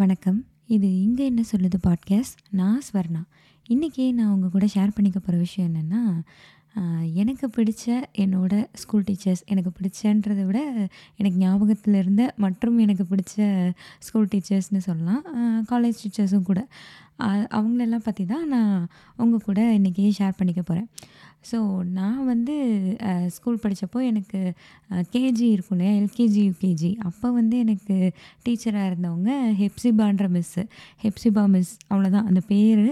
வணக்கம். இது இங்கே என்ன சொல்லுது பாட்காஸ்ட் நான் ஸ்வர்ணா. இன்றைக்கி நான் உங்கள் கூட ஷேர் பண்ணிக்க போகிற விஷயம் என்னென்னா எனக்கு பிடிச்ச என்னோட ஸ்கூல் டீச்சர்ஸ் எனக்கு பிடிச்சன்றதை விட எனக்கு ஞாபகத்தில் இருந்த மற்றும் எனக்கு பிடிச்ச ஸ்கூல் டீச்சர்ஸ்னு சொல்லலாம். காலேஜ் டீச்சர்ஸும் கூட. அவங்களெல்லாம் பற்றி தான் நான் உங்கள் கூட இன்றைக்கி ஷேர் பண்ணிக்க போகிறேன் ஸோ நான் வந்து ஸ்கூல் படித்தப்போ எனக்கு கேஜி இருக்கும் இல்லையா எல்கேஜி யூகேஜி அப்போ வந்து எனக்கு டீச்சராக இருந்தவங்க ஹெப்சிபான்ற மிஸ்ஸு ஹெப்சிபா மிஸ் அவ்வளோதான் அந்த பேர்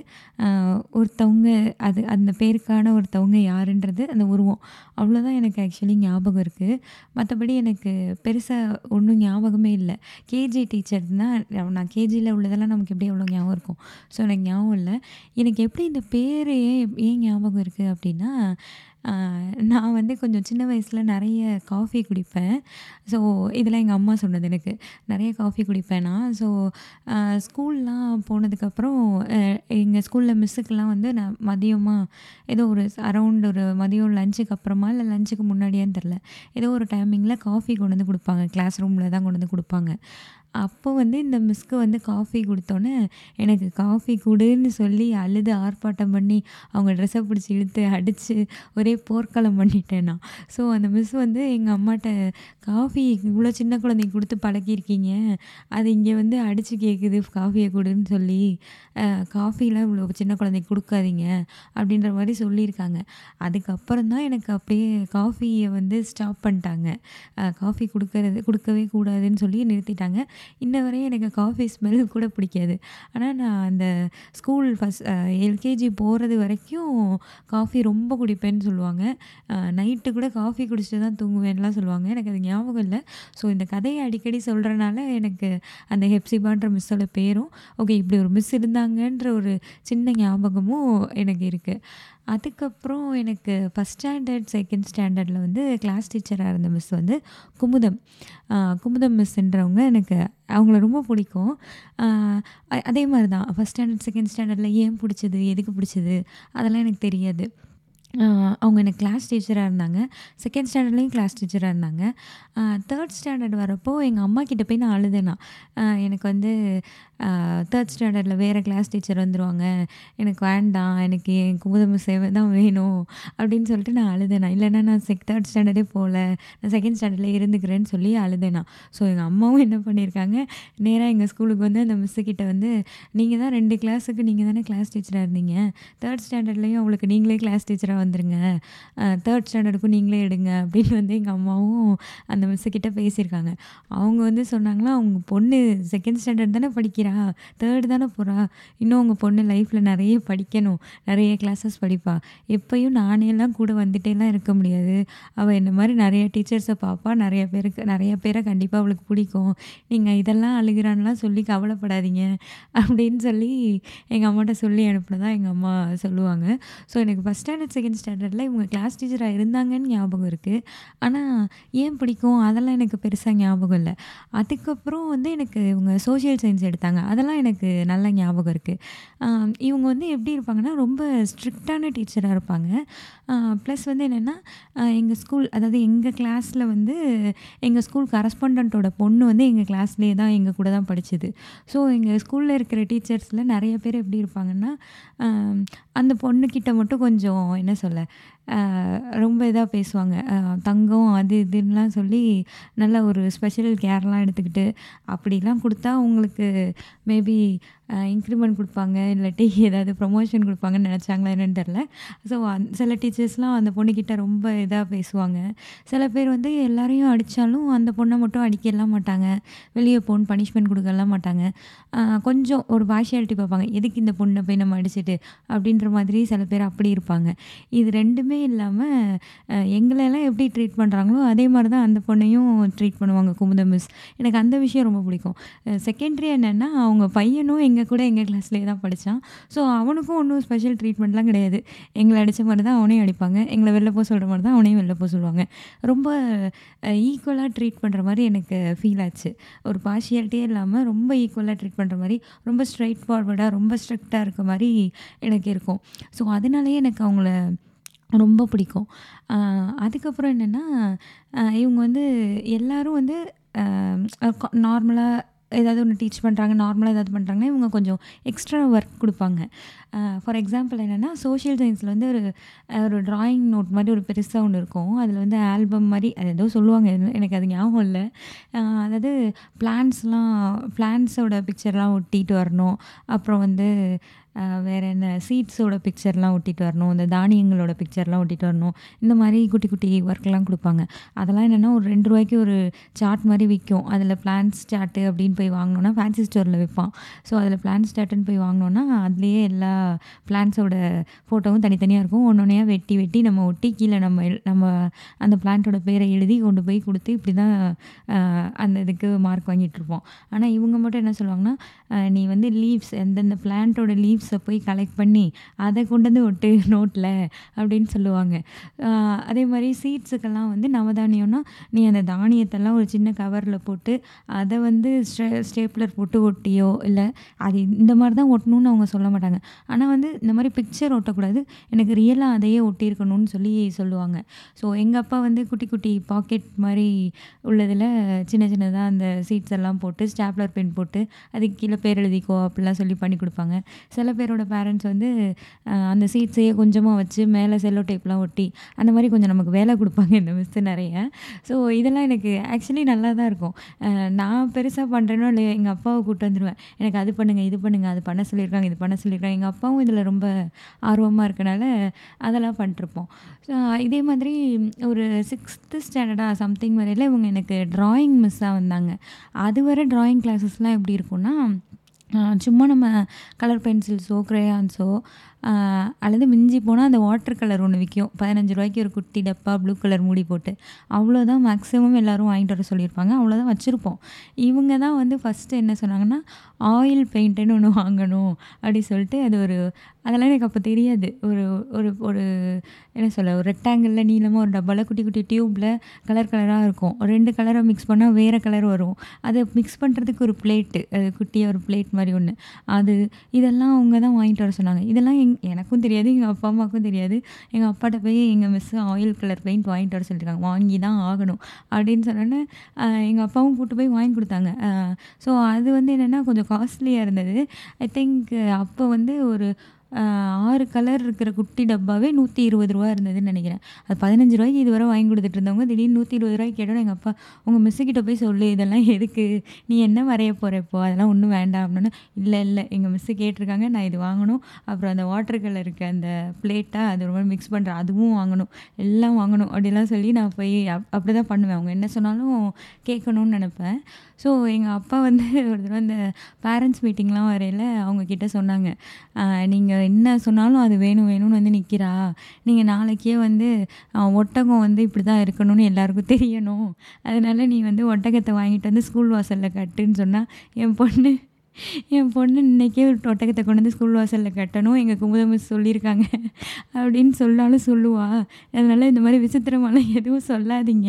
ஒருத்தவங்க அது அந்த பேருக்கான ஒருத்தவங்க யாருன்றது அந்த உருவம். அவ்வளோதான் எனக்கு ஆக்சுவலி ஞாபகம் இருக்குது மற்றபடி எனக்கு பெருசாக ஒன்றும் ஞாபகமே இல்லை. கேஜி டீச்சர் தான் நான் கேஜியில் உள்ளதெல்லாம் நமக்கு எப்படி எவ்வளோ ஞாபகம் இருக்கும்? ஸோ எனக்கு ஞாபகம் இல்லை. எனக்கு எப்படி இந்த பேர் ஏன் ஏன் ஞாபகம் இருக்குது அப்படின்னா நான் வந்து கொஞ்சம் சின்ன வயசில் நிறைய காஃபி குடிப்பேன். ஸோ இதெல்லாம் எங்கள் அம்மா சொன்னது எனக்கு. நிறைய காஃபி குடிப்பேன் நான். ஸோ ஸ்கூல்லாம் போனதுக்கப்புறம் எங்கள் ஸ்கூலில் மிஸ்ஸுக்கெல்லாம் வந்து நான் மதியமாக ஏதோ ஒரு அரௌண்ட் ஒரு மதியம் லஞ்சுக்கு அப்புறமா இல்லை லஞ்சுக்கு முன்னாடியான்னு தெரில ஏதோ ஒரு டைமிங்கில் காஃபி கொண்டு வந்து கொடுப்பாங்க. கிளாஸ் ரூமில் தான் கொண்டு வந்து கொடுப்பாங்க. அப்போ வந்து இந்த மிஸ்க்கு வந்து காஃபி கொடுத்தோன்னே எனக்கு காஃபி கொடுன்னு சொல்லி அழுது ஆர்ப்பாட்டம் பண்ணி அவங்க ட்ரெஸ்ஸை பிடிச்சி இழுத்து அடித்து ஒரே போர்க்களம் பண்ணிட்டேன் நான் ஸோ அந்த மிஸ் வந்து எங்கள் அம்மாட்ட காஃபி இவ்வளோ சின்ன குழந்தைக்கு கொடுத்து பழக்கியிருக்கீங்க அது இங்கே வந்து அடித்து கேட்குது காஃபியை கொடுன்னு சொல்லி. காஃபிலாம் இவ்வளோ சின்ன குழந்தைக்கு கொடுக்காதீங்க அப்படின்ற மாதிரி சொல்லியிருக்காங்க. அதுக்கப்புறம் தான் எனக்கு அப்படியே காஃபியை வந்து ஸ்டாப் பண்ணிட்டாங்க. காஃபி கொடுக்கறது கொடுக்கவே கூடாதுன்னு சொல்லி நிறுத்திட்டாங்க. இன்ன வரையும் எனக்கு காஃபி ஸ்மெல் கூட பிடிக்காது. ஆனால் நான் அந்த ஸ்கூல் ஃபஸ்ட் எல்கேஜி போகிறது வரைக்கும் காஃபி ரொம்ப குடிப்பேன்னு சொல்லுவாங்க. நைட்டு கூட காஃபி குடிச்சிட்டு தான் தூங்குவேன்லாம் சொல்லுவாங்க. எனக்கு அது ஞாபகம் இல்லை. ஸோ இந்த கதையை அடிக்கடி சொல்கிறனால எனக்கு அந்த ஹெப்சிபான்ற மிஸ்ஸோட பேரும் ஓகே இப்படி ஒரு மிஸ் இருந்தாங்கன்ற ஒரு சின்ன ஞாபகமும் எனக்கு இருக்குது அதுக்கப்புறம் எனக்கு ஃபஸ்ட் ஸ்டாண்டர்ட் செகண்ட் ஸ்டாண்டர்டில் வந்து கிளாஸ் டீச்சராக இருந்த மிஸ் வந்து குமுதம். குமுதம் மிஸ்ன்றவங்க எனக்கு அவங்கள ரொம்ப பிடிக்கும். அதே மாதிரி தான் ஃபஸ்ட் ஸ்டாண்டர்ட் செகண்ட் ஸ்டாண்டர்டில் ஏன் பிடிச்சது எதுக்கு பிடிச்சது அதெல்லாம் எனக்கு தெரியாது. அவங்க எனக்கு கிளாஸ் டீச்சராக இருந்தாங்க. செகண்ட் ஸ்டாண்டர்ட்லேயும் கிளாஸ் டீச்சராக இருந்தாங்க. தேர்ட் ஸ்டாண்டர்ட் வரப்போ எங்கள் அம்மா கிட்டே போய் நான் அழுதேனா. எனக்கு வந்து தேர்ட் ஸ்டாண்டர்டில் வேறு கிளாஸ் டீச்சர் வந்துடுவாங்க எனக்கு வேண்டாம் எனக்கு என் குமுதம் சேவை தான் வேணும் அப்படின்னு சொல்லிட்டு நான் அழுதேனா. இல்லைன்னா நான் செக் தேர்ட் ஸ்டாண்டர்டே போகல. நான் செகண்ட் ஸ்டாண்டர்டில் இருந்துக்கிறேன்னு சொல்லி அழுதேனா. ஸோ எங்கள் அம்மாவும் என்ன பண்ணியிருக்காங்க? நேராக எங்கள் ஸ்கூலுக்கு வந்து அந்த மிஸ்ஸுக்கிட்ட வந்து நீங்கள் தான் ரெண்டு கிளாஸுக்கு நீங்கள் தானே கிளாஸ் டீச்சராக இருந்தீங்க. தேர்ட் ஸ்டாண்டர்ட்லேயும் அவளுக்கு நீங்களே கிளாஸ் டீச்சராக வந்துருங்க. தேர்ட் ஸ்டாண்டர்டுக்கும் நீங்களே எடுங்க அப்படின்னு வந்து எங்கள் அம்மாவும் அந்த மிஸ்ஸுக்கிட்ட பேசியிருக்காங்க. அவங்க வந்து சொன்னாங்களா அவங்க பொண்ணு செகண்ட் ஸ்டாண்டர்ட் தானே படிக்கிறா தேர்டு தானே போகிறா இன்னும் உங்கள் பொண்ணு லைஃப்பில் நிறைய படிக்கணும் நிறைய கிளாஸஸ் படிப்பா. எப்பயும் நானே எல்லாம் கூட வந்துட்டேலாம் இருக்க முடியாது. அவள் இந்த மாதிரி நிறைய டீச்சர்ஸை பார்ப்பா நிறைய பேருக்கு நிறைய பேரை கண்டிப்பாக அவளுக்கு பிடிக்கும். நீங்கள் இதெல்லாம் அழுகிறான்லாம் சொல்லி கவலைப்படாதீங்க அப்படின்னு சொல்லி எங்கள் அம்மாட்ட சொல்லி அனுப்பினதான் எங்கள் அம்மா சொல்லுவாங்க. ஸோ எனக்கு ஃபஸ்ட் ஸ்டாண்டர்ட் செகண்ட் ஸ்டாண்டர்டில் இவங்க கிளாஸ் டீச்சராக இருந்தாங்கன்னு ஞாபகம் இருக்குது ஆனால் ஏன் பிடிக்கும்? அதெல்லாம் எனக்கு பெருசாக ஞாபகம் இல்லை. அதுக்கப்புறம் வந்து எனக்கு இவங்க சோஷியல் சயின்ஸ் எடுத்தாங்க. அதெல்லாம் எனக்கு நல்ல ஞாபகம் இருக்குது இவங்க வந்து எப்படி இருப்பாங்கன்னா ரொம்ப ஸ்ட்ரிக்டான டீச்சராக இருப்பாங்க. ப்ளஸ் வந்து என்னென்னா எங்கள் ஸ்கூல் அதாவது எங்கள் கிளாஸில் வந்து எங்கள் ஸ்கூல் கரஸ்பாண்டண்ட்டோட பொண்ணு வந்து எங்கள் கிளாஸ்லேயே தான் எங்கள் கூட தான் படித்தது ஸோ எங்கள் ஸ்கூலில் இருக்கிற டீச்சர்ஸில் நிறைய பேர் எப்படி இருப்பாங்கன்னா அந்த பொண்ணுக்கிட்ட மட்டும் கொஞ்சம் என்ன சொல்ல ஆஹ், ரொம்ப இதாக பேசுவாங்க. தங்கம் அது இதுன்னெலாம் சொல்லி நல்ல ஒரு ஸ்பெஷல் கேர்லாம் எடுத்துக்கிட்டு அப்படிலாம் கொடுத்தா உங்களுக்கு மேபி இன்க்ரிமெண்ட் கொடுப்பாங்க. இல்லாட்டி ஏதாவது ப்ரொமோஷன் கொடுப்பாங்கன்னு நினச்சாங்களா என்னென்னு தெரில ஸோ அந் சில டீச்சர்ஸ்லாம் அந்த பொண்ணுக்கிட்ட ரொம்ப இதாக பேசுவாங்க. சில பேர் வந்து எல்லாரையும் அடித்தாலும் அந்த பொண்ணை மட்டும் அடிக்கலாம் மாட்டாங்க. வெளியே போன் பனிஷ்மெண்ட் கொடுக்கலாம் மாட்டாங்க. கொஞ்சம் ஒரு பார்ஷியாலிட்டி பார்ப்பாங்க. எதுக்கு இந்த பொண்ணை போய் நம்ம அடிச்சுட்டு? அப்படின்ற மாதிரி சில பேர் அப்படி இருப்பாங்க. இது ரெண்டுமே இல்லாமல் எங்களெல்லாம் எப்படி ட்ரீட் பண்ணுறாங்களோ அதே மாதிரி தான் அந்த பொண்ணையும் ட்ரீட் பண்ணுவாங்க குமுத மிஸ் எனக்கு அந்த விஷயம் ரொம்ப பிடிக்கும். செகண்டரி என்னென்னா அவங்க பையனும் எங்கள் கூட எங்கள் கிளாஸ்லேயே தான் படித்தான் ஸோ அவனுக்கும் ஒன்றும் ஸ்பெஷல் ட்ரீட்மெண்ட்லாம் கிடையாது. எங்களை அடித்த மாதிரி தான் அவனையும் அடிப்பாங்க. எங்களை வெளில போக சொல்கிற மாதிரி தான் அவனையும் வெளில போக சொல்லுவாங்க. ரொம்ப ஈக்குவலாக ட்ரீட் பண்ணுற மாதிரி எனக்கு ஃபீல் ஆச்சு. ஒரு பார்ஷியாலிட்டியே இல்லாமல் ரொம்ப ஈக்குவலாக ட்ரீட் பண்ணுற மாதிரி ரொம்ப ஸ்ட்ரைட் ஃபார்வர்டாக ரொம்ப ஸ்ட்ரிக்டாக இருக்க மாதிரி எனக்கு இருக்கும். ஸோ அதனாலேயே எனக்கு அவங்கள ரொம்ப பிடிக்கும். அதுக்கப்புறம் என்னென்னா இவங்க வந்து எல்லோரும் வந்து நார்மலாக ஏதாவது ஒன்று டீச் பண்ணுறாங்க நார்மலாக ஏதாவது பண்ணுறாங்கன்னா இவங்க கொஞ்சம் எக்ஸ்ட்ரா ஒர்க் கொடுப்பாங்க. ஃபார் எக்ஸாம்பிள் என்னென்னா சோஷியல் சயின்ஸில் வந்து ஒரு ஒரு ட்ராயிங் நோட் மாதிரி ஒரு பெருசாக ஒன்று இருக்கும். அதில் வந்து ஆல்பம் மாதிரி அது ஏதோ சொல்லுவாங்க எனக்கு அது ஞாபகம் இல்லை. அதாவது பிளான்ஸ்லாம் பிளான்ஸோட பிக்சர்லாம் ஒட்டிட்டு வரணும். அப்புறம் வந்து வேறு என்ன சீட்ஸோட பிக்சர்லாம் ஒட்டிட்டு வரணும் இந்த தானியங்களோட பிக்சர்லாம் ஒட்டிட்டு வரணும் இந்த மாதிரி குட்டி குட்டி ஒர்க்லாம் கொடுப்பாங்க. அதெல்லாம் என்னென்னா ஒரு ரெண்டு ரூபாய்க்கு ஒரு சார்ட் மாதிரி விற்கும் அதில் பிளான்ஸ் சார்ட்டு அப்படின்னு போய் வாங்கினோன்னா ஃபேன்சி ஸ்டோரில் விற்பான் ஸோ அதில் பிளான்ஸ் சார்ட்டுன்னு போய் வாங்கினோன்னா அதுலேயே எல்லா பிளான்ஸோட ஃபோட்டோவும் தனித்தனியாக இருக்கும். ஒன்று ஒன்றையாக வெட்டி வெட்டி நம்ம ஒட்டி கீழே நம்ம நம்ம அந்த பிளான்ட்டோட பேரை எழுதி கொண்டு போய் கொடுத்து இப்படி தான் அந்த இதுக்கு மார்க் வாங்கிட்டுருப்போம் ஆனால் இவங்க மட்டும் என்ன சொல்லுவாங்கன்னா நீ வந்து லீவ்ஸ் எந்தெந்த பிளான்ட்டோட லீவ்ஸ் போய் கலெக்ட் பண்ணி அதை கொண்டு வந்து ஒட்டு நோட்டில் அப்படின்னு சொல்லுவாங்க. அதே மாதிரி சீட்ஸுக்கெல்லாம் வந்து நவதானியம்னா நீ அந்த தானியத்தெல்லாம் ஒரு சின்ன கவரில் போட்டு அதை வந்து ஸ்டே ஸ்டேப்லர் போட்டு ஒட்டியோ இல்லை அது இந்த மாதிரி தான் ஒட்டணும்னு அவங்க சொல்ல மாட்டாங்க. ஆனால் வந்து இந்த மாதிரி பிக்சர் ஒட்டக்கூடாது. எனக்கு ரியலாக அதையே ஒட்டியிருக்கணும்னு சொல்லி சொல்லுவாங்க. ஸோ எங்கள் அப்பா வந்து குட்டி குட்டி பாக்கெட் மாதிரி உள்ளதில் சின்ன சின்னதாக அந்த சீட்ஸ் எல்லாம் போட்டு ஸ்டாப்லர் பென் போட்டு அதுக்கு கீழே பேர் எழுதிக்கோ அப்படிலாம் சொல்லி பண்ணி கொடுப்பாங்க. சில பேரோட பேரண்ட்ஸ் வந்து அந்த சீட்ஸையே கொஞ்சமாக வச்சு மேலே செல்லோ டேப்லாம் ஒட்டி அந்த மாதிரி கொஞ்சம் நமக்கு வேலை கொடுப்பாங்க இந்த மிஸ்ஸு நிறைய. ஸோ இதெல்லாம் எனக்கு ஆக்சுவலி நல்லா தான் இருக்கும் நான் பெருசாக பண்ணுறேனோ இல்லை எங்கள் அப்பாவை கூப்பிட்டு வந்துடுவேன் எனக்கு அது பண்ணுங்கள் இது பண்ணுங்கள் அது பண்ண சொல்லியிருக்காங்க இது பண்ண சொல்லியிருக்காங்க. எங்கள் அப்பாவும் இதில் ரொம்ப ஆர்வமாக இருக்கனால அதெல்லாம் பண்ணிட்டுருப்போம். இதே மாதிரி ஒரு சிக்ஸ்த்து ஸ்டாண்டர்டாக சம்திங் வரையில் இவங்க எனக்கு ட்ராயிங் மிஸ்ஸாக வந்தாங்க. அது வரை ட்ராயிங் கிளாஸஸ்லாம் எப்படி இருக்கும்னா சும்மா நம்ம கலர் பென்சில்ஸோ க்ரேயான்ஸோ அல்லது மிஞ்சி போனால் அந்த வாட்டர் கலர் ஒன்று விற்கும் பதினஞ்சு ரூபாய்க்கு ஒரு குட்டி டப்பா ப்ளூ கலர் மூடி போட்டு. அவ்வளோதான் மேக்ஸிமம் எல்லோரும் வாங்கிட்டு வர சொல்லியிருப்பாங்க. அவ்வளோதான் வச்சுருப்போம். இவங்க தான் வந்து ஃபஸ்ட்டு என்ன சொன்னாங்கன்னா ஆயில் பெயிண்ட்டுன்னு ஒன்று வாங்கணும். அப்படி சொல்லிட்டு அது ஒரு அதெல்லாம் எனக்கு அப்போ தெரியாது. ஒரு ஒரு ஒரு என்ன சொல்ல ஒரு ரெக்டாங்கிளில் நீளமாக ஒரு டப்பாவில் குட்டி குட்டி டியூப்பில் கலர் கலராக இருக்கும். ரெண்டு கலரை மிக்ஸ் பண்ணால் வேறு கலர் வரும். அதை மிக்ஸ் பண்ணுறதுக்கு ஒரு பிளேட்டு அது குட்டியாக ஒரு பிளேட் மாதிரி ஒன்று அது இதெல்லாம் அவங்க தான் வாங்கிட்டு வர சொன்னாங்க. இதெல்லாம் எங் எனக்கும் தெரியாது எங்கள் அப்பா அம்மாவுக்கும் தெரியாது. எங்கள் அப்பாட்ட போய் எங்கள் மிஸ்ஸு ஆயில் கலர் பெயிண்ட் வாங்கிட்டு வர சொல்லியிருக்காங்க வாங்கி தான் ஆகணும் அப்படின்னு சொன்னோன்னே எங்கள் அப்பாவும் கூப்பிட்டு போய் வாங்கி கொடுத்தாங்க. ஸோ அது வந்து என்னென்னா கொஞ்சம் காஸ்ட்லியாக இருந்தது. ஐ திங்க் அப்போ வந்து ஒரு ஆறு கலர் இருக்கிற குட்டி டப்பாவே நூற்றி இருபது ரூபா இருந்ததுன்னு நினைக்கிறேன். அது பதினஞ்சு ரூபாய்க்கு இதுவரை வாங்கி கொடுத்துட்டு இருந்தவங்க திடீர்னு நூற்றி இருபது ரூபாய்க்கு கேட்டோம் எங்கள் அப்பா உங்கள் மிஸ்ஸுக்கிட்ட போய் சொல்லு இதெல்லாம் எதுக்கு? நீ என்ன வரைய போகிற இப்போ? அதெல்லாம் ஒன்றும் வேண்டாம். அப்படின்னு. இல்லை இல்லை எங்கள் மிஸ்ஸு கேட்டிருக்காங்க நான் இது வாங்கணும். அப்புறம் அந்த வாட்டர் கலருக்கு அந்த பிளேட்டாக அது ரொம்ப மிக்ஸ் பண்ணுறேன் அதுவும் வாங்கணும். எல்லாம் வாங்கணும் அப்படிலாம் சொல்லி நான் போய் அப் அப்படி தான் பண்ணுவேன். அவங்க என்ன சொன்னாலும் கேட்கணும்னு நினப்பேன். ஸோ எங்கள் அப்பா வந்து ஒரு தடவை அந்த பேரண்ட்ஸ் மீட்டிங்லாம் வரையில் அவங்கக்கிட்ட சொன்னாங்க நீங்கள் என்ன சொன்னாலும் அது வேணும் வேணும்னு வந்து நிற்கிறா நீங்கள் நாளைக்கே வந்து ஒட்டகம் வந்து இப்படி தான் இருக்கணும்னு எல்லாருக்கும் தெரியணும். அதனால நீ வந்து ஒட்டகத்தை வாங்கிட்டு வந்து ஸ்கூல் வாசலில் கட்டுன்னு சொன்னால் என் பொண்ணு என் பொண்ணு இன்றைக்கே ஒரு ஒட்டகத்தை கொண்டு வந்து ஸ்கூல் வாசலில் கட்டணும். எங்கள் குமுத மிஸ் சொல்லியிருக்காங்க. அப்படின்னு சொன்னாலும் சொல்லுவா. அதனால் இந்த மாதிரி விசித்திரமாலாம் எதுவும் சொல்லாதீங்க.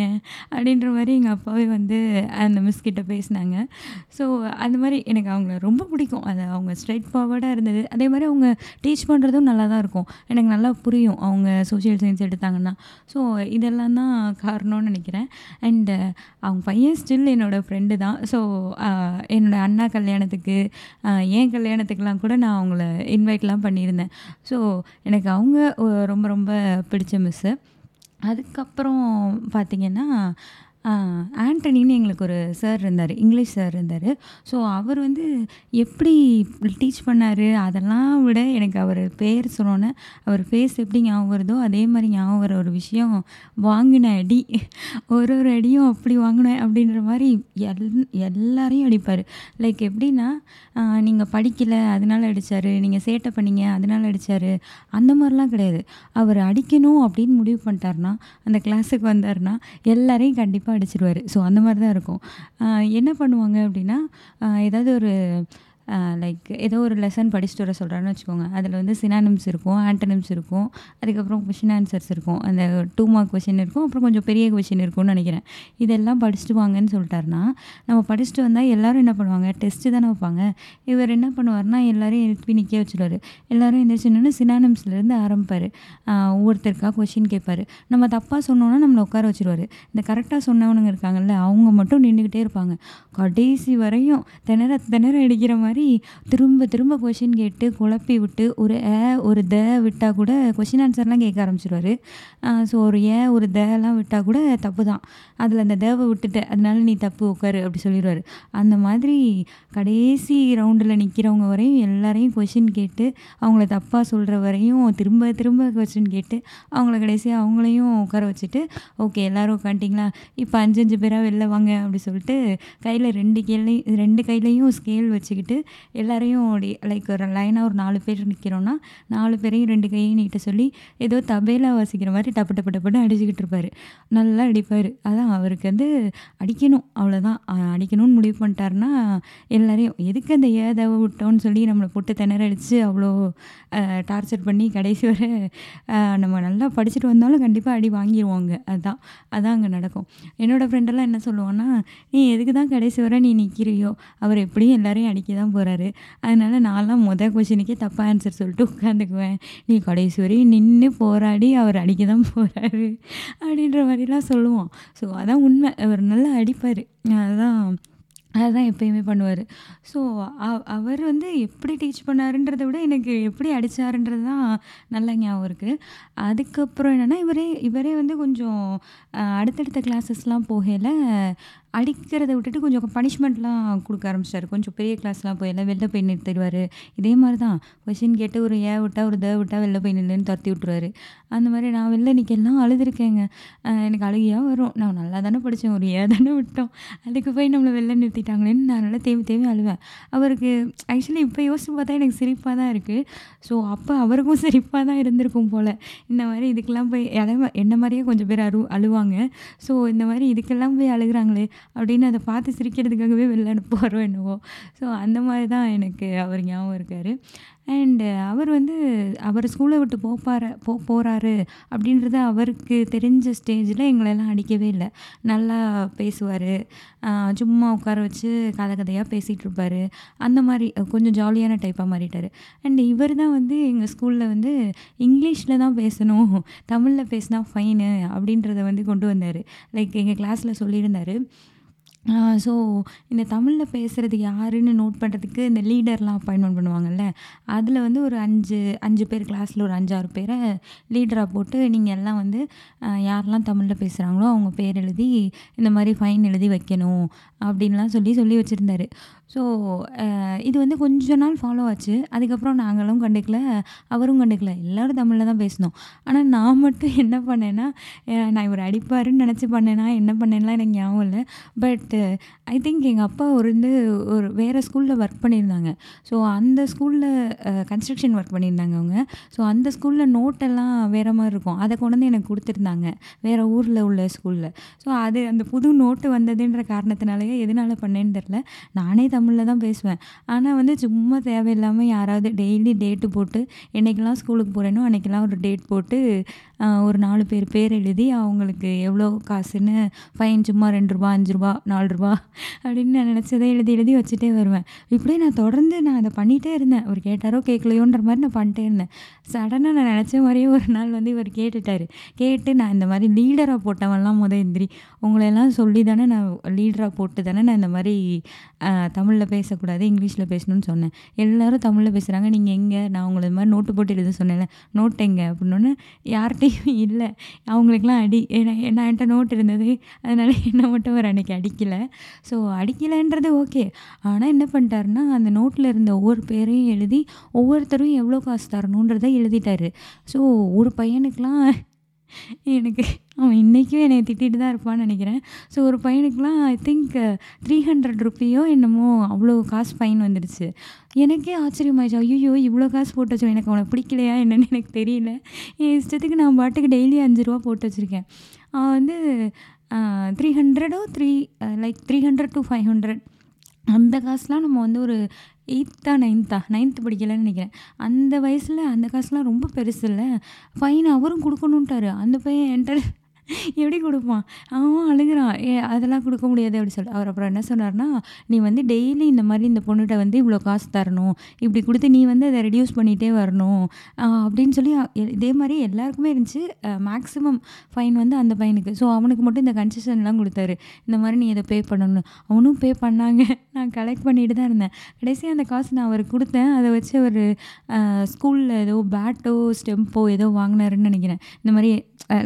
அப்படின்ற மாதிரி எங்கள் அப்பாவே வந்து அந்த மிஸ்கிட்ட பேசினாங்க. ஸோ அந்த மாதிரி எனக்கு அவங்கள ரொம்ப பிடிக்கும். அது அவங்க ஸ்ட்ரைட் ஃபார்வர்டாக இருந்தது. அதே மாதிரி அவங்க டீச் பண்ணுறதும் நல்லா தான் இருக்கும். எனக்கு நல்லா புரியும் அவங்க சோஷியல் சயின்ஸ் எடுத்தாங்கன்னா. ஸோ இதெல்லாம் தான் காரணம்னு நினைக்கிறேன். அண்டு அவங்க பையன் ஸ்டில் என்னோடய ஃப்ரெண்டு தான். ஸோ என்னோடய அண்ணா கல்யாணத்துக்கு என் கல்யாணத்துக்கெலாம் கூட நான் அவங்கள இன்வைட்லாம் பண்ணியிருந்தேன். ஸோ எனக்கு அவங்க ரொம்ப ரொம்ப பிடிச்ச மிஸ்ஸு அதுக்கப்புறம் பார்த்திங்கன்னா ஆண்டனின்னு எங்களுக்கு ஒரு சார் இருந்தார் இங்கிலீஷ் சார் இருந்தார். ஸோ அவர் வந்து எப்படி டீச் பண்ணார் அதெல்லாம் விட எனக்கு அவர் பேர் சொன்னோன்னே அவர் ஃபேஸ் எப்படி ஞாபகம் வருதோ அதே மாதிரி ஞாபகம் வர ஒரு விஷயம் வாங்கின அடி ஒரு ஒரு அடியும் அப்படி வாங்கினேன் அப்படின்ற மாதிரி எல் எல்லாரையும் அடிப்பார். லைக் எப்படின்னா நீங்கள் படிக்கலை அதனால அடித்தார் நீங்கள் சேட்டை பண்ணீங்க அதனால அடித்தார் அந்த மாதிரிலாம் கிடையாது. அவர் அடிக்கணும் அப்படின்னு முடிவு பண்ணிட்டாருன்னா அந்த கிளாஸுக்கு வந்தார்னா எல்லாரையும் கண்டிப்பாக அடிச்சிருவார். ஸோ அந்த மாதிரி தான் இருக்கும் என்ன பண்ணுவாங்க அப்படின்னா ஏதாவது ஒரு லைக் ஏதோ ஒரு லெசன் படிச்சுட்டு வர சொல்கிறான்னு வச்சுக்கோங்க. அதில் வந்து சினானிம்ஸ் இருக்கும் ஆன்டனிம்ஸ் இருக்கும். அதுக்கப்புறம் கொஷின் ஆன்சர்ஸ் இருக்கும். அந்த டூ மார்க் கொஷின் இருக்கும். அப்புறம் கொஞ்சம் பெரிய கொஷின் இருக்கும்னு நினைக்கிறேன். இதெல்லாம் படிச்சுட்டு வாங்கன்னு சொல்லிட்டாருன்னா நம்ம படிச்சுட்டு வந்தால் எல்லோரும் என்ன பண்ணுவாங்க? டெஸ்ட்டு தானே வைப்பாங்க. இவர் என்ன பண்ணுவார்னா எல்லோரையும் எழுப்பி நிற்க வச்சுருவார். எல்லோரும் எந்திரிச்சுன்னு சினானிம்ஸ்லேருந்து ஆரம்பிப்பார். ஒவ்வொருத்தருக்காக கொஷின் கேட்பார். நம்ம தப்பாக சொன்னோன்னா நம்மளை உட்கார வச்சுருவார். இந்த கரெக்டாக சொன்னவனுங்க இருக்காங்கல்ல அவங்க மட்டும் நின்றுக்கிட்டே இருப்பாங்க. கடைசி வரையும் திணற திணற அடிக்கிற மாதிரி திரும்ப திரும்ப கொஷின் கேட்டு குழப்பி விட்டு ஒரு ஏ ஒரு த விட்டால் கூட கொஷின் ஆன்சர்லாம் கேட்க ஆரம்பிச்சிருவார். ஸோ ஒரு ஏ ஒரு தேலாம் விட்டால் கூட தப்பு தான் அதில் அந்த தேவை விட்டுட்ட அதனால நீ தப்பு உட்காரு அப்படி சொல்லிடுவார் அந்த மாதிரி கடைசி ரவுண்டில் நிற்கிறவங்க வரையும் எல்லாரையும் கொஷின் கேட்டு அவங்கள தப்பாக சொல்கிற வரையும் திரும்ப திரும்ப கொஷின் கேட்டு அவங்கள கடைசியாக அவங்களையும் உட்கார வச்சுட்டு ஓகே எல்லோரும் உட்காந்துட்டிங்களா? இப்போ அஞ்சு அஞ்சு பேராக வெளில வாங்க அப்படி சொல்லிட்டு கையில் ரெண்டு கேள்வி ரெண்டு கையிலையும் ஸ்கேல் வச்சுக்கிட்டு எல்லாரையும் அப்படி லைக் ஒரு லைனாக ஒரு நாலு பேர் நிற்கிறோன்னா நாலு பேரையும் ரெண்டு கையும் நீட்ட சொல்லி ஏதோ தபேலா வாசிக்கிற மாதிரி டப்பு டப்பு டப்புன்னு அடிச்சுக்கிட்டு இருப்பார். நல்லா அடிப்பார். அதான் அவருக்கு வந்து அடிக்கணும் அவ்வளோதான் அடிக்கணும்னு முடிவு பண்ணிட்டாருன்னா எல்லாரையும் எதுக்கு அந்த ஏதவை விட்டோன்னு சொல்லி நம்மளை போட்டு திணற அடித்து அவ்வளோ டார்ச்சர் பண்ணி கடைசி வரை நம்ம நல்லா படிச்சுட்டு வந்தாலும் கண்டிப்பாக அடி வாங்கிடுவாங்க அதுதான் அதான் அங்கே நடக்கும். என்னோடய ஃப்ரெண்டெல்லாம் என்ன சொல்லுவான்னா நீ எதுக்கு தான் கடைசி வரை நீ நிற்கிறியோ அவர் எப்படியும் எல்லாரையும் அடிக்க தான் போகிறாரு அதனால் நான்லாம் மொதல் கொஷினுக்கே தப்பாக ஆன்சர் சொல்லிட்டு உட்காந்துக்குவேன். நீ கடைசி வரையும் நின்று போராடி அவர் அடிக்க தான் போகிறாரு அப்படின்ற மாதிரிலாம் சொல்லுவோம். ஸோ அதான் உண்மை. அவர் நல்லா அடிப்பார். அதுதான் அதுதான் எப்பயுமே பண்ணுவார். ஸோ அவர் வந்து எப்படி டீச் பண்ணாருன்றத விட எனக்கு எப்படி அடித்தாருன்றது தான் நல்ல ஞாபகம் இருக்குது அதுக்கப்புறம் என்னென்னா இவரே இவரே வந்து கொஞ்சம் அடுத்தடுத்த கிளாஸஸ்லாம் போகையில் அடிக்கிறத விட்டுட்டு கொஞ்சம் பனிஷ்மெண்ட்லாம் கொடுக்க ஆரம்பிச்சிட்டாரு கொஞ்சம் பெரிய கிளாஸ்லாம் போய் எல்லாம் வெளில போய் நிறுத்திடுவார். இதே மாதிரி தான் கொஷின் கேட்டு ஒரு ஏ விட்டா ஒரு த விட்டா வெளில போய் நில்லுன்னு துரத்தி விட்டுருவாரு. அந்த மாதிரி நான் வெளில நிற்கலாம் அழுதுருக்கேங்க. எனக்கு அழுகையாக வரும். நான் நல்லா தானே படித்தேன் ஒரு ஏ தானே விட்டோம். அதுக்கு போய் நம்மளை வெளில நிறுத்திட்டாங்களேன்னு நான் நல்லா தேவி தேவி அழுவேன். அவருக்கு ஆக்சுவலி இப்போ யோசிச்சு பார்த்தா எனக்கு சிரிப்பாக தான் இருக்குது ஸோ அப்போ அவருக்கும் சிரிப்பாக தான் இருந்திருக்கும் போல். இந்த மாதிரி இதுக்கெல்லாம் போய் அதே என்ன மாதிரியே கொஞ்சம் பேர் அழு அழுவாங்க. ஸோ இந்த மாதிரி இதுக்கெல்லாம் போய் அழுகிறாங்களே. அப்படின்னு அதை பார்த்து சிரிக்கிறதுக்காகவே வெளில போகிறோம் என்னவோ. ஸோ அந்த மாதிரி தான் எனக்கு அவர் ஞாபகம் இருக்கார். அண்டு அவர் வந்து அவர் ஸ்கூலை விட்டு போப்பார போ போகிறாரு அப்படின்றத அவருக்கு தெரிஞ்ச ஸ்டேஜில் எங்களெல்லாம் அடிக்கவே இல்லை. நல்லா பேசுவார். சும்மா உட்கார வச்சு கதை கதையாக பேசிகிட்டு இருப்பார். அந்த மாதிரி கொஞ்சம் ஜாலியான டைப்பாக மாறிட்டார். அண்ட் இவர் தான் வந்து எங்கள் ஸ்கூலில் வந்து இங்கிலீஷில் தான் பேசணும் தமிழில் பேசினா ஃபைனு அப்படின்றத வந்து கொண்டு வந்தார். லைக் எங்கள் கிளாஸில் சொல்லியிருந்தார். ஸோ இந்த தமிழில் பேசுகிறது யாருன்னு நோட் பண்ணுறதுக்கு இந்த லீடர்லாம் அப்பாயின்மெண்ட் பண்ணுவாங்கல்ல அதில் வந்து ஒரு அஞ்சு அஞ்சு பேர் கிளாஸில் ஒரு அஞ்சாறு பேரை லீடராக போட்டு நீங்கள் எல்லாம் வந்து யாரெல்லாம் தமிழில் பேசுகிறாங்களோ அவங்க பேர் எழுதி இந்த மாதிரி ஃபைன் எழுதி வைக்கணும் அப்படின்லாம் சொல்லி சொல்லி வச்சுருந்தாரு. ஸோ இது வந்து கொஞ்ச நாள் ஃபாலோ ஆச்சு. அதுக்கப்புறம் நாங்களும் கண்டுக்கல. அவரும் கண்டுக்கல. எல்லோரும் தமிழில் தான் பேசினோம். ஆனால் நான் மட்டும் என்ன பண்ணேன்னா நான் இவர் அடிப்பாருன்னு நினச்சி பண்ணேன்னா என்ன பண்ணேன்னா எனக்கு ஞாபகம் இல்லை. பட் ஐ திங்க் எங்கள் அப்பா ஒரு வந்து ஒரு வேறு ஸ்கூலில் ஒர்க் பண்ணியிருந்தாங்க. ஸோ அந்த ஸ்கூலில் கன்ஸ்ட்ரக்ஷன் ஒர்க் பண்ணியிருந்தாங்க அவங்க. ஸோ அந்த ஸ்கூலில் நோட்டெல்லாம் வேறு மாதிரி இருக்கும். அதை கொண்டு வந்து எனக்கு கொடுத்துருந்தாங்க. வேறு ஊரில் உள்ள ஸ்கூலில் ஸோ அது அந்த புது நோட்டு வந்ததுன்ற காரணத்தினாலேயே எதனால் பண்ணேன்னு தெரில நானே தமிழில் தான் பேசுவேன். ஆனால் வந்து சும்மா தேவையில்லாமல் யாராவது டெய்லி டேட்டு போட்டு என்றைக்கெல்லாம் ஸ்கூலுக்கு போகிறேனோ அன்றைக்கெல்லாம் ஒரு டேட் போட்டு ஒரு நாலு பேர் பேர் எழுதி அவங்களுக்கு எவ்வளோ காசுன்னு ஃபைன் சும்மா ரெண்டு ரூபா அஞ்சு ரூபா நாலு ரூபா அப்படின்னு நான் நினச்சதை எழுதி எழுதி வச்சுட்டே வருவேன். இப்படியே நான் தொடர்ந்து நான் அதை பண்ணிகிட்டே இருந்தேன். அவர் கேட்டாரோ கேட்கலையோன்ற மாதிரி நான் பண்ணிட்டே இருந்தேன். சடனாக நான் நினச்ச மாதிரியே ஒரு நாள் வந்து இவர் கேட்டுட்டார். கேட்டு நான் இந்த மாதிரி லீடராக போட்டவன்லாம் முத எந்திரி உங்களையெல்லாம் சொல்லி தானே நான் லீடராக போட்டு தானே நான் இந்த மாதிரி தமிழில் பேசக்கூடாது இங்கிலீஷில் பேசணும்னு சொன்னேன். எல்லோரும் தமிழில் பேசுகிறாங்க நீங்கள் எங்கே? நான் உங்களை இது மாதிரி நோட்டு போட்டு எழுத சொன்னேன்ல. நோட் எங்கே? அப்படின்னோடனே யார்கிட்டையும் இல்லை. அவங்களுக்குலாம் அடி ஏன்னா நான் என்கிட்ட நோட் இருந்தது. அதனால் என்ன மட்டும் ஒரு அன்றைக்கி அடிக்கலை. ஸோ அடிக்கலைன்றது ஓகே ஆனால் என்ன பண்ணிட்டாருன்னா அந்த நோட்டில் இருந்த ஒவ்வொரு பேரையும் எழுதி ஒவ்வொருத்தரும் எவ்வளோ காசு தரணுன்றதை எழுதிட்டாரு. ஸோ ஒரு பையனுக்கெலாம் எனக்கு அவன் இன்றைக்கும் என்னை திட்டிகிட்டு தான் இருப்பான்னு நினைக்கிறேன். ஸோ ஒரு பையனுக்குலாம் ஐ திங்க் த்ரீ ஹண்ட்ரட் ருப்பியோ என்னமோ அவ்வளோ காசு ஃபைன் வந்துடுச்சு எனக்கே ஆச்சரியமாயிடுச்சு. ஐயோ இவ்வளோ காசு போட்டு வச்சோம் எனக்கு அவனை பிடிக்கலையா என்னென்னு எனக்கு தெரியல. என் இஷ்டத்துக்கு நான் பாட்டுக்கு டெய்லி அஞ்சு ரூபா போட்டு வச்சுருக்கேன். அவன் வந்து three ஹண்ட்ரடோ three like three hundred to five hundred அந்த காசுலாம் நம்ம வந்து ஒரு எயித்தா நைன்த்தா நைன்த்து படிக்கலன்னு நினைக்கிறேன். அந்த வயசில் அந்த காசுலாம் ரொம்ப பெருசு இல்லை ஃபைன் அவரும் கொடுக்கணுன்ட்டாரு அந்த பையன் என்கிட்ட எப்படி கொடுப்பான்? அவன் அழுகுறான். ஏ அதெல்லாம் கொடுக்க முடியாது அப்படி சொல்லி அவர் அப்புறம் என்ன சொன்னார்னா நீ வந்து டெய்லி இந்த மாதிரி இந்த பொண்ணுகிட்ட வந்து இவ்வளோ காசு தரணும். இப்படி கொடுத்து நீ வந்து அதை ரெடியூஸ் பண்ணிகிட்டே வரணும். அப்படின்னு சொல்லி இதே மாதிரி எல்லாருக்குமே இருந்துச்சு. மேக்ஸிமம் ஃபைன் வந்து அந்த பையனுக்கு. ஸோ அவனுக்கு மட்டும் இந்த கன்செஷன்லாம் கொடுத்தாரு. இந்த மாதிரி நீ இதை பே பண்ணணும் அவனும் பே பண்ணாங்க. நான் கலெக்ட் பண்ணிட்டு தான் இருந்தேன். கடைசி அந்த காசு நான் அவருக்கு கொடுத்தேன். அதை வச்சு அவர் ஸ்கூலில் ஏதோ பேட்டோ ஸ்டெம்போ ஏதோ வாங்கினாருன்னு நினைக்கிறேன். இந்த மாதிரி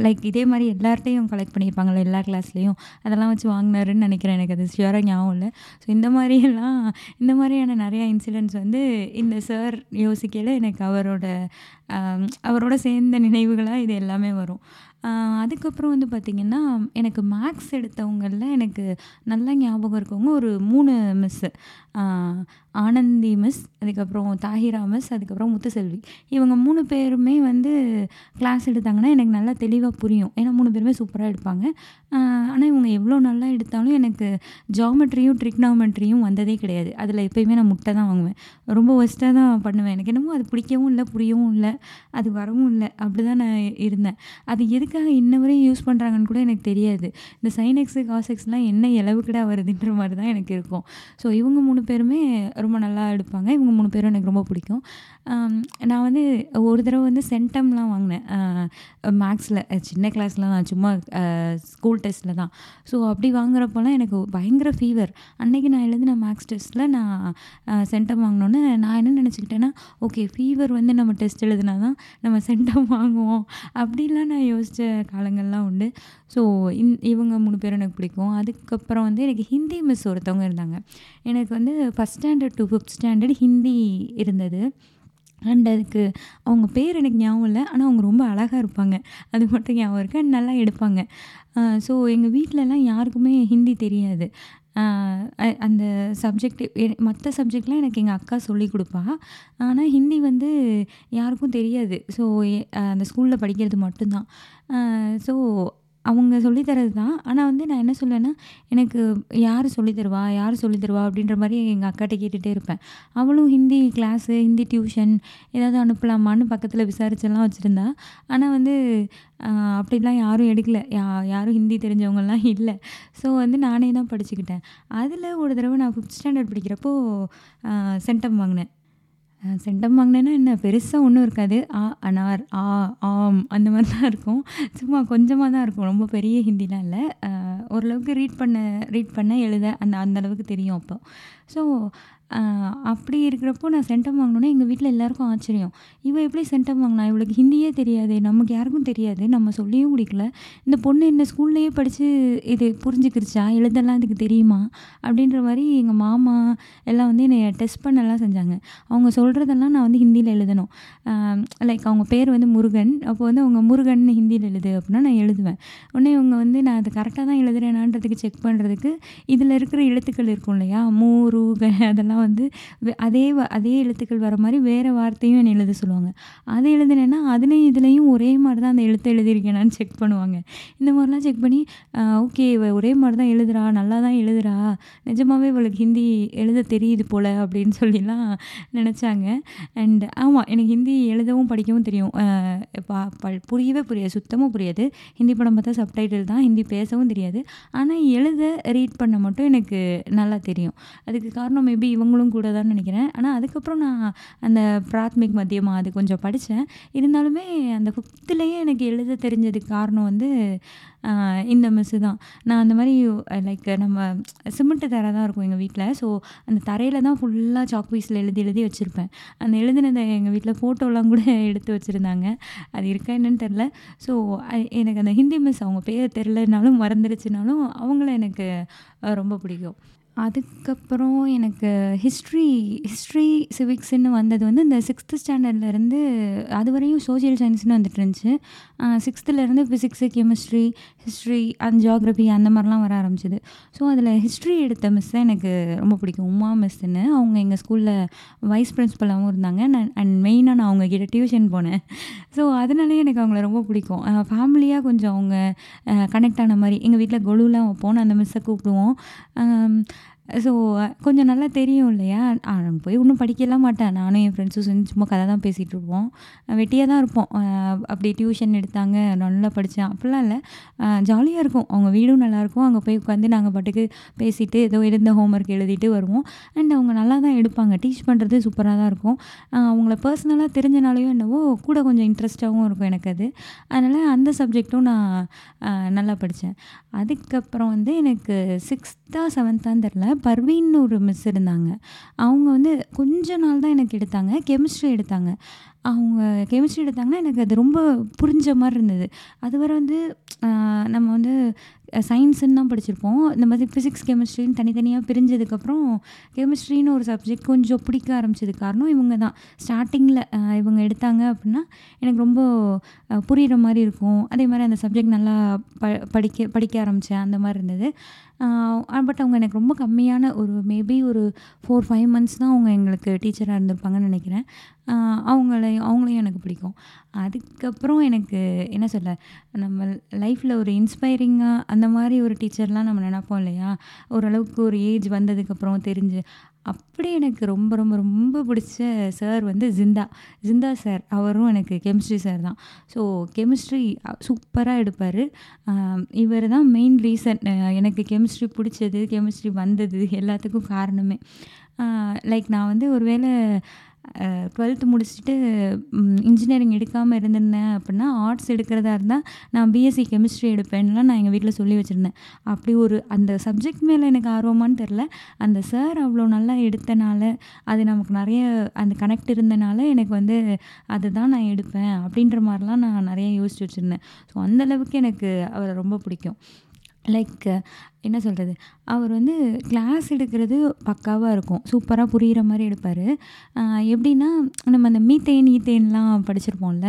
லைக் இதே மாதிரி எல்லார்ட்டையும் கலெக்ட் பண்ணியிருப்பாங்களே எல்லா கிளாஸ்லேயும் அதெல்லாம் வச்சு வாங்கினாருன்னு நினைக்கிறேன் எனக்கு. அது ஷியோராக ஞாபகம் இல்லை. ஸோ இந்த மாதிரியெல்லாம் இந்த மாதிரியான நிறையா இன்சிடென்ட்ஸ் வந்து இந்த சார் யோசிக்கையில் எனக்கு அவரோட அவரோட சேர்ந்த நினைவுகளாக இது எல்லாமே வரும். அதுக்கப்புறம் வந்து பார்த்திங்கன்னா எனக்கு மேக்ஸ் எடுத்தவங்களில் எனக்கு நல்லா ஞாபகம் இருக்கவங்க ஒரு மூணு மிஸ்ஸு ஆனந்தி மிஸ் அதுக்கப்புறம் தாஹிரா மிஸ் அதுக்கப்புறம் முத்துசெல்வி. இவங்க மூணு பேருமே வந்து கிளாஸ் எடுத்தாங்கன்னா எனக்கு நல்லா தெளிவாக புரியும். ஏன்னா மூணு பேருமே சூப்பராக எடுப்பாங்க. ஆனால் இவங்க எவ்வளோ நல்லா எடுத்தாலும் எனக்கு ஜாமெட்ரியும் ட்ரிக்னாமெட்ரியும் வந்ததே கிடையாது. அதில் எப்போயுமே நான் முட்டை தான் வாங்குவேன். ரொம்ப ஒஸ்ட்டாக தான் பண்ணுவேன். எனக்கு என்னமோ அது பிடிக்கவும் இல்லை புரியவும் இல்லை அது வரவும் இல்லை அப்படி தான் நான் இருந்தேன். அது எதுக்கு எதுக்காக இன்ன வரையும் யூஸ் பண்ணுறாங்கன்னு கூட எனக்கு தெரியாது. இந்த சைன் எக்ஸு காசெக்ஸ்லாம் என்ன இளவுக்கிட வருதுன்ற மாதிரி தான் எனக்கு இருக்கும். ஸோ இவங்க மூணு பேருமே ரொம்ப நல்லா எடுப்பாங்க. இவங்க மூணு பேரும் எனக்கு ரொம்ப பிடிக்கும். நான் வந்து ஒரு தடவை வந்து சென்டம்லாம் வாங்கினேன். மேக்ஸில் சின்ன கிளாஸில் தான் சும்மா ஸ்கூல் டெஸ்ட்டில் தான். ஸோ அப்படி வாங்குறப்போலாம் எனக்கு பயங்கர ஃபீவர் அன்றைக்கி நான் எழுதின மேக்ஸ் டெஸ்ட்டில் நான் சென்டம் வாங்கினோன்னே நான் என்ன நினச்சிக்கிட்டேன்னா ஓகே ஃபீவர் வந்து நம்ம டெஸ்ட் எழுதினா தான் நம்ம சென்டம் வாங்குவோம். அப்படிலாம் நான் காலங்கள்லாம் உண்டு. ஸோ இன் இவங்க மூணு பேரும் எனக்கு பிடிக்கும். அதுக்கப்புறம் வந்து எனக்கு ஹிந்தி மிஸ் ஒருத்தவங்க இருந்தாங்க. எனக்கு வந்து first standard to fifth standard Hindi இருந்தது. அண்ட் அதுக்கு அவங்க பேர் எனக்கு ஞாபகம் இல்லை. ஆனால் அவங்க ரொம்ப அழகாக இருப்பாங்க. அது மட்டும் ஞாபகம் இருக்குது அண்ட் நல்லா எடுப்பாங்க. ஸோ எங்கள் வீட்டிலலாம் யாருக்குமே ஹிந்தி தெரியாது. அந்த சப்ஜெக்ட் மற்ற சப்ஜெக்ட்லாம் எனக்கு எங்கள் அக்கா சொல்லி கொடுப்பா. ஆனால் ஹிந்தி வந்து யாருக்கும் தெரியாது. ஸோ அந்த ஸ்கூலில் படிக்கிறது மட்டும்தான். ஸோ அவங்க சொல்லி தரது தான். ஆனால் வந்து நான் என்ன சொல்லுவேன்னா எனக்கு யார் சொல்லி தருவா? யார் சொல்லி தருவா? அப்படின்ற மாதிரி எங்கள் அக்காட்ட கேட்டுகிட்டே இருப்பேன். அவளும் ஹிந்தி கிளாஸு ஹிந்தி டியூஷன் ஏதாவது அனுப்பலாமான்னு பக்கத்தில் விசாரிச்செல்லாம் வச்சுருந்தா. ஆனால் வந்து அப்படிலாம் யாரும் எடுக்கல. யா யாரும் ஹிந்தி தெரிஞ்சவங்கலாம் இல்லை. ஸோ வந்து நானே தான் படிச்சுக்கிட்டேன். அதில் ஒரு தடவை நான் ஃபிஃப்த் ஸ்டாண்டர்ட் படிக்கிறப்போ சென்டம் வாங்கினேன். சென்டம் வாங்கினேன்னா என்ன? பெருசாக ஒன்றும் இருக்காது. ஆ அனார் ஆ ஆம் அந்த மாதிரி தான் இருக்கும். சும்மா கொஞ்சமாக தான் இருக்கும். ரொம்ப பெரிய ஹிந்திலாம் இல்லை. ஓரளவுக்கு ரீட் பண்ண ரீட் பண்ண எழுத அந்த அந்த அளவுக்கு தெரியும் அப்போ. ஸோ அப்படி இருக்கிறப்போ நான் சென்டம் வாங்கினோன்னே எங்கள் வீட்டில் எல்லாருக்கும் ஆச்சரியம். இவள் எப்படி சென்டம் வாங்கினா? இவளுக்கு ஹிந்தியே தெரியாது நமக்கு யாருக்கும் தெரியாது நம்ம சொல்லியும் குடிக்கல. இந்த பொண்ணு என்ன ஸ்கூல்லையே படித்து இது புரிஞ்சுக்கிருச்சா? எழுதலாம் இதுக்கு தெரியுமா? அப்படின்ற மாதிரி எங்கள் மாமா எல்லாம் வந்து என்னை டெஸ்ட் பண்ணலாம் செஞ்சாங்க. அவங்க சொல்கிறதெல்லாம் நான் வந்து ஹிந்தியில் எழுதணும். லைக் அவங்க பேர் வந்து முருகன். அப்போ வந்து அவங்க முருகன் ஹிந்தியில் எழுது அப்படின்னா நான் எழுதுவேன். உடனே இவங்க வந்து நான் அதை கரெக்டாக தான் எழுதுறேனான்றதுக்கு செக் பண்ணுறதுக்கு இதில் இருக்கிற எழுத்துக்கள் இருக்கும் இல்லையா? மூ அதெல்லாம் நான் வந்து அதே அதே எழுத்துக்கள் வர மாதிரி வேறு வார்த்தையும் என்னை எழுத சொல்லுவாங்க. அதை எழுதுனேன்னா அதுலேயும் இதுலேயும் ஒரே மாதிரி தான் அந்த எழுத்து எழுதியிருக்கேனான்னு செக் பண்ணுவாங்க. இந்த மாதிரிலாம் செக் பண்ணி ஓகே இவ ஒரே மாதிரி தான் எழுதுறா நல்லா தான் எழுதுறா. நிஜமாகவே இவளுக்கு ஹிந்தி எழுத தெரியுது போல் அப்படின்னு சொல்லிலாம் நினச்சாங்க. அண்ட் ஆமாம் எனக்கு ஹிந்தி எழுதவும் படிக்கவும் தெரியும். புரியவே புரியாது சுத்தமாக புரியாது. ஹிந்தி படம் பார்த்தா சப்டைட்டில் தான் ஹிந்தி பேசவும் தெரியாது. ஆனால் எழுத ரீட் பண்ண மட்டும் எனக்கு நல்லா தெரியும். அதுக்கு காரணம் மேபி இவங்க அவங்களும் கூட தான் நினைக்கிறேன். ஆனால் அதுக்கப்புறம் நான் அந்த பிராத்மிக் மத்தியமாக அது கொஞ்சம் படித்தேன் இருந்தாலுமே அந்த ஃபிஃப்த்துலேயே எனக்கு எழுத தெரிஞ்சதுக்கு காரணம் வந்து இந்த மிஸ்ஸு தான். நான் அந்த மாதிரி லைக் நம்ம சிமெண்ட்டு தரை தான் இருக்கும் எங்கள் வீட்டில் ஸோ அந்த தரையில் தான் ஃபுல்லாக சாக்பீஸில் எழுதி எழுதி வச்சுருப்பேன். அந்த எழுதினதை எங்கள் வீட்டில் ஃபோட்டோலாம் கூட எடுத்து வச்சுருந்தாங்க. அது இருக்கா என்னன்னு தெரில ஸோ எனக்கு அந்த ஹிந்தி மிஸ் அவங்க பேர் தெரிலனாலும் மறந்துருச்சுனாலும் அவங்கள எனக்கு ரொம்ப பிடிக்கும். அதுக்கப்புறம் எனக்கு ஹிஸ்ட்ரி ஹிஸ்ட்ரி சிவிக்ஸ்ன்னு வந்தது வந்து இந்த சிக்ஸ்த்து ஸ்டாண்டர்ட்லேருந்து அது வரையும் சயின்ஸ்னு வந்துட்டு இருந்துச்சு. சிக்ஸ்த்துலேருந்து physics chemistry history and geography அந்த மாதிரிலாம் வர ஆரம்பிச்சிது. ஸோ அதில் ஹிஸ்ட்ரி எடுத்த மிஸ் தான் எனக்கு ரொம்ப பிடிக்கும். உமா மிஸ்ஸுன்னு அவங்க எங்கள் ஸ்கூலில் வைஸ் பிரின்ஸிபலாகவும் இருந்தாங்க. நான் அண்ட் மெயினாக நான் அவங்கக்கிட்ட டியூஷன் போனேன். ஸோ அதனாலே எனக்கு அவங்கள ரொம்ப பிடிக்கும். ஃபேமிலியாக கொஞ்சம் அவங்க கனெக்ட் ஆன மாதிரி. எங்கள் வீட்டில் கொலுலாம் வைப்போம் அந்த மிஸ்ஸை கூப்பிடுவோம். ஸோ கொஞ்சம் நல்லா தெரியும் இல்லையா? அவன் போய் ஒன்றும் படிக்கலாம் மாட்டேன் நானும் என் ஃப்ரெண்ட்ஸும் சேர்ந்து சும்மா கதை தான் பேசிகிட்டு இருப்போம். வெட்டியாக தான் இருப்போம். அப்படி டியூஷன் எடுத்தாங்க. நல்லா படித்தேன் அப்படிலாம் இல்லை. ஜாலியாக இருக்கும். அவங்க வீடும் நல்லாயிருக்கும் அங்கே போய் உட்காந்து நாங்கள் பாட்டுக்கு பேசிட்டு ஏதோ இருந்த ஹோம்ஒர்க் எழுதிட்டு வருவோம். அண்ட் அவங்க நல்லா தான் எடுப்பாங்க. டீச் பண்ணுறது சூப்பராக தான் இருக்கும். அவங்கள பர்சனலாக தெரிஞ்சனாலையும் என்னவோ கூட கொஞ்சம் இன்ட்ரெஸ்ட்டாகவும் இருக்கும் எனக்கு அது. அதனால் அந்த சப்ஜெக்ட்டும் நான் நல்லா படித்தேன் அதுக்கப்புறம் வந்து எனக்கு சிக்ஸ்த்தா செவன்த்தான்னு தெரில பர்வீன்னு ஒரு மிஸ் இருந்தாங்க. அவங்க வந்து கொஞ்ச நாள் தான் எனக்கு எடுத்தாங்க. கெமிஸ்ட்ரி எடுத்தாங்க. அவங்க கெமிஸ்ட்ரி எடுத்தாங்கன்னா எனக்கு அது ரொம்ப புரிஞ்ச மாதிரி இருந்தது. அதுவரை வந்து நம்ம வந்து சயின்ஸுன்னு தான் படிச்சிருப்போம். இந்த மாதிரி ஃபிசிக்ஸ் கெமிஸ்ட்ரின்னு தனித்தனியாக பிரிஞ்சதுக்கப்புறம் கெமிஸ்ட்ரின்னு ஒரு சப்ஜெக்ட் கொஞ்சம் பிடிக்க ஆரம்பிச்சது காரணம் இவங்க தான். ஸ்டார்டிங்கில் இவங்க எடுத்தாங்க அப்படின்னா எனக்கு ரொம்ப புரிகிற மாதிரி இருக்கும். அதே மாதிரி அந்த சப்ஜெக்ட் நல்லா ப படிக்க படிக்க ஆரம்பித்தேன் அந்த மாதிரி இருந்தது. பட் அவங்க எனக்கு ரொம்ப கம்மியான ஒரு மேபி ஒரு ஃபோர் ஃபைவ் மந்த்ஸ் தான் அவங்க எங்களுக்கு டீச்சராக இருந்திருப்பாங்கன்னு நினைக்கிறேன். அவங்களையும் அவங்களையும் எனக்கு பிடிக்கும். அதுக்கப்புறம் எனக்கு என்ன சொல்ல நம்ம லைஃப்பில் ஒரு இன்ஸ்பைரிங்காக அந்த மாதிரி ஒரு டீச்சர்லாம் நம்ம நினைப்போம் இல்லையா? ஓரளவுக்கு ஒரு ஏஜ் வந்ததுக்கப்புறம் தெரிஞ்சு அப்படி எனக்கு ரொம்ப ரொம்ப ரொம்ப பிடிச்ச சார் வந்து ஜிந்தா. ஜிந்தா சார் அவரும் எனக்கு கெமிஸ்ட்ரி சார் தான். ஸோ கெமிஸ்ட்ரி சூப்பராக எடுப்பார். இவர் தான் மெயின் ரீசன் எனக்கு கெமிஸ்ட்ரி பிடிச்சது கெமிஸ்ட்ரி வந்தது எல்லாத்துக்கும் காரணமே. லைக் நான் வந்து ஒரு வேளை டுவெல்த்து முடிச்சுட்டு இன்ஜினியரிங் எடுக்காமல் இருந்திருந்தேன் அப்படின்னா ஆர்ட்ஸ் எடுக்கிறதா இருந்தால் நான் பிஎஸ்சி கெமிஸ்ட்ரி எடுப்பேன்லாம் நான் எங்கள் வீட்டில் சொல்லி வச்சுருந்தேன். அப்படி ஒரு அந்த சப்ஜெக்ட் மேலே எனக்கு ஆர்வமான்னு தெரில அந்த சார் அவ்வளோ நல்லா எடுத்தனால அது நமக்கு நிறைய அந்த கனெக்ட் இருந்தனால எனக்கு வந்து அதுதான் நான் எடுப்பேன் அப்படின்ற மாதிரிலாம் நான் நிறைய யோசிச்சு வச்சுருந்தேன். ஸோ அந்தளவுக்கு எனக்கு அவரை ரொம்ப பிடிக்கும். லைக் என்ன சொல்கிறது அவர் வந்து கிளாஸ் எடுக்கிறது பக்காவாக இருக்கும். சூப்பராக புரிகிற மாதிரி எடுப்பார். எப்படின்னா நம்ம அந்த மீத்தேன் ஈத்தேன்லாம் படிச்சிருப்போம்ல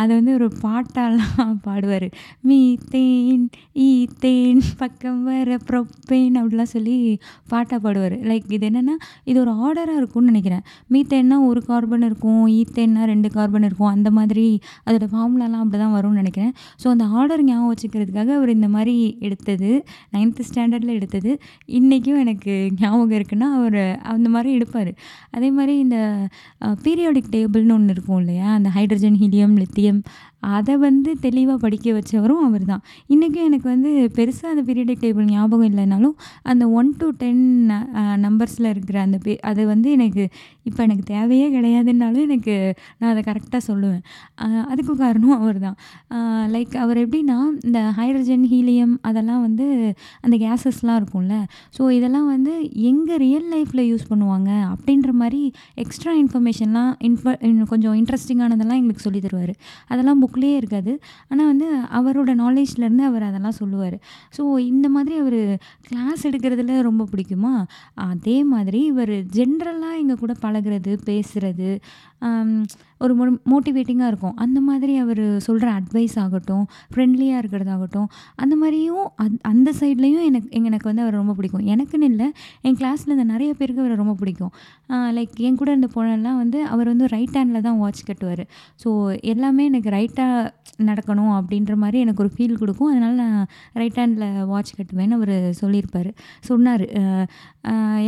அதை வந்து ஒரு பாட்டாலாம் பாடுவார். மீத்தேன் ஈத்தேன் பக்கம் வர ப்ரொப்பேன் அப்படிலாம் சொல்லி பாட்டாக பாடுவார். லைக் இது என்னென்னா இது ஒரு ஆர்டராக இருக்கும்னு நினைக்கிறேன். மீத்தேன்னா ஒரு கார்பன் இருக்கும் ஈத்தேன்னா ரெண்டு கார்பன் இருக்கும். அந்த மாதிரி அதோடய ஃபார்முலாலாம் அப்படி தான் வரும்னு நினைக்கிறேன். ஸோ அந்த ஆர்டர் ஞாபகம் வச்சுக்கிறதுக்காக அவர் இந்த மாதிரி எடுத்தது. நைன்த்து ஸ்டாண்டர்டில் எடுத்தது. இன்றைக்கும் எனக்கு ஞாபகம் இருக்குன்னா அவர் அந்த மாதிரி எடுப்பார். அதே மாதிரி இந்த பீரியாடிக் டேபிள்னு ஒன்று இருக்கும் இல்லையா? அந்த ஹைட்ரஜன் ஹீலியம் லித்தியம் அதை வந்து தெளிவாக படிக்க வச்சவரும் அவர் தான் இன்றைக்கும் எனக்கு வந்து பெருசாக அந்த பீரியடிக் டேபிள் ஞாபகம் இல்லைனாலும் அந்த ஒன் டு டென் நம்பர்ஸில் இருக்கிற அந்த பே அது வந்து எனக்கு இப்போ எனக்கு தேவையே கிடையாதுன்னாலும் எனக்கு நான் அதை கரெக்டாக சொல்லுவேன். அதுக்கு காரணம் அவர் தான் லைக் அவர் எப்படின்னா இந்த ஹைட்ரஜன் ஹீலியம் அதெல்லாம் வந்து அந்த கேஸஸ்லாம் இருக்கும்ல. ஸோ இதெல்லாம் வந்து எங்கே ரியல் லைஃப்பில் யூஸ் பண்ணுவாங்க அப்படின்ற மாதிரி எக்ஸ்ட்ரா இன்ஃபர்மேஷன்லாம் இன்ஃப கொஞ்சம் இன்ட்ரெஸ்டிங்கானதெல்லாம் எங்களுக்கு சொல்லி தருவார். அதெல்லாம் புக்லேயே இருக்காது. ஆனால் வந்து அவரோட நாலேஜ்லேருந்து அவர் அதெல்லாம் சொல்லுவார். ஸோ இந்த மாதிரி அவர் கிளாஸ் எடுக்கிறதுல ரொம்ப பிடிக்குமா? அதே மாதிரி இவர் ஜென்ரலாக எங்கள் கூட பழகுறது பேசுகிறது ஒரு மோட்டிவேட்டிங்காக இருக்கும். அந்த மாதிரி அவர் சொல்கிற அட்வைஸ் ஆகட்டும் ஃப்ரெண்ட்லியாக இருக்கிறதாகட்டும் அந்த மாதிரியும் அந் அந்த சைட்லேயும் எனக்கு எனக்கு வந்து அவர் ரொம்ப பிடிக்கும். எனக்குன்னு இல்லை என் கிளாஸில் இந்த நிறைய பேருக்கு அவரை ரொம்ப பிடிக்கும். லைக் என் கூட இருந்த பொண்ணெல்லாம் வந்து அவர் வந்து ரைட் ஹேண்டில் தான் வாட்ச் கட்டுவார். ஸோ எல்லாமே எனக்கு ரைட்டாக நடக்கணும் அப்படின்ற மாதிரி எனக்கு ஒரு ஃபீல் கொடுக்கும். அதனால் நான் ரைட் ஹேண்டில் வாட்ச் கட்டுவேன்னு அவர் சொல்லியிருப்பார். சொன்னார்.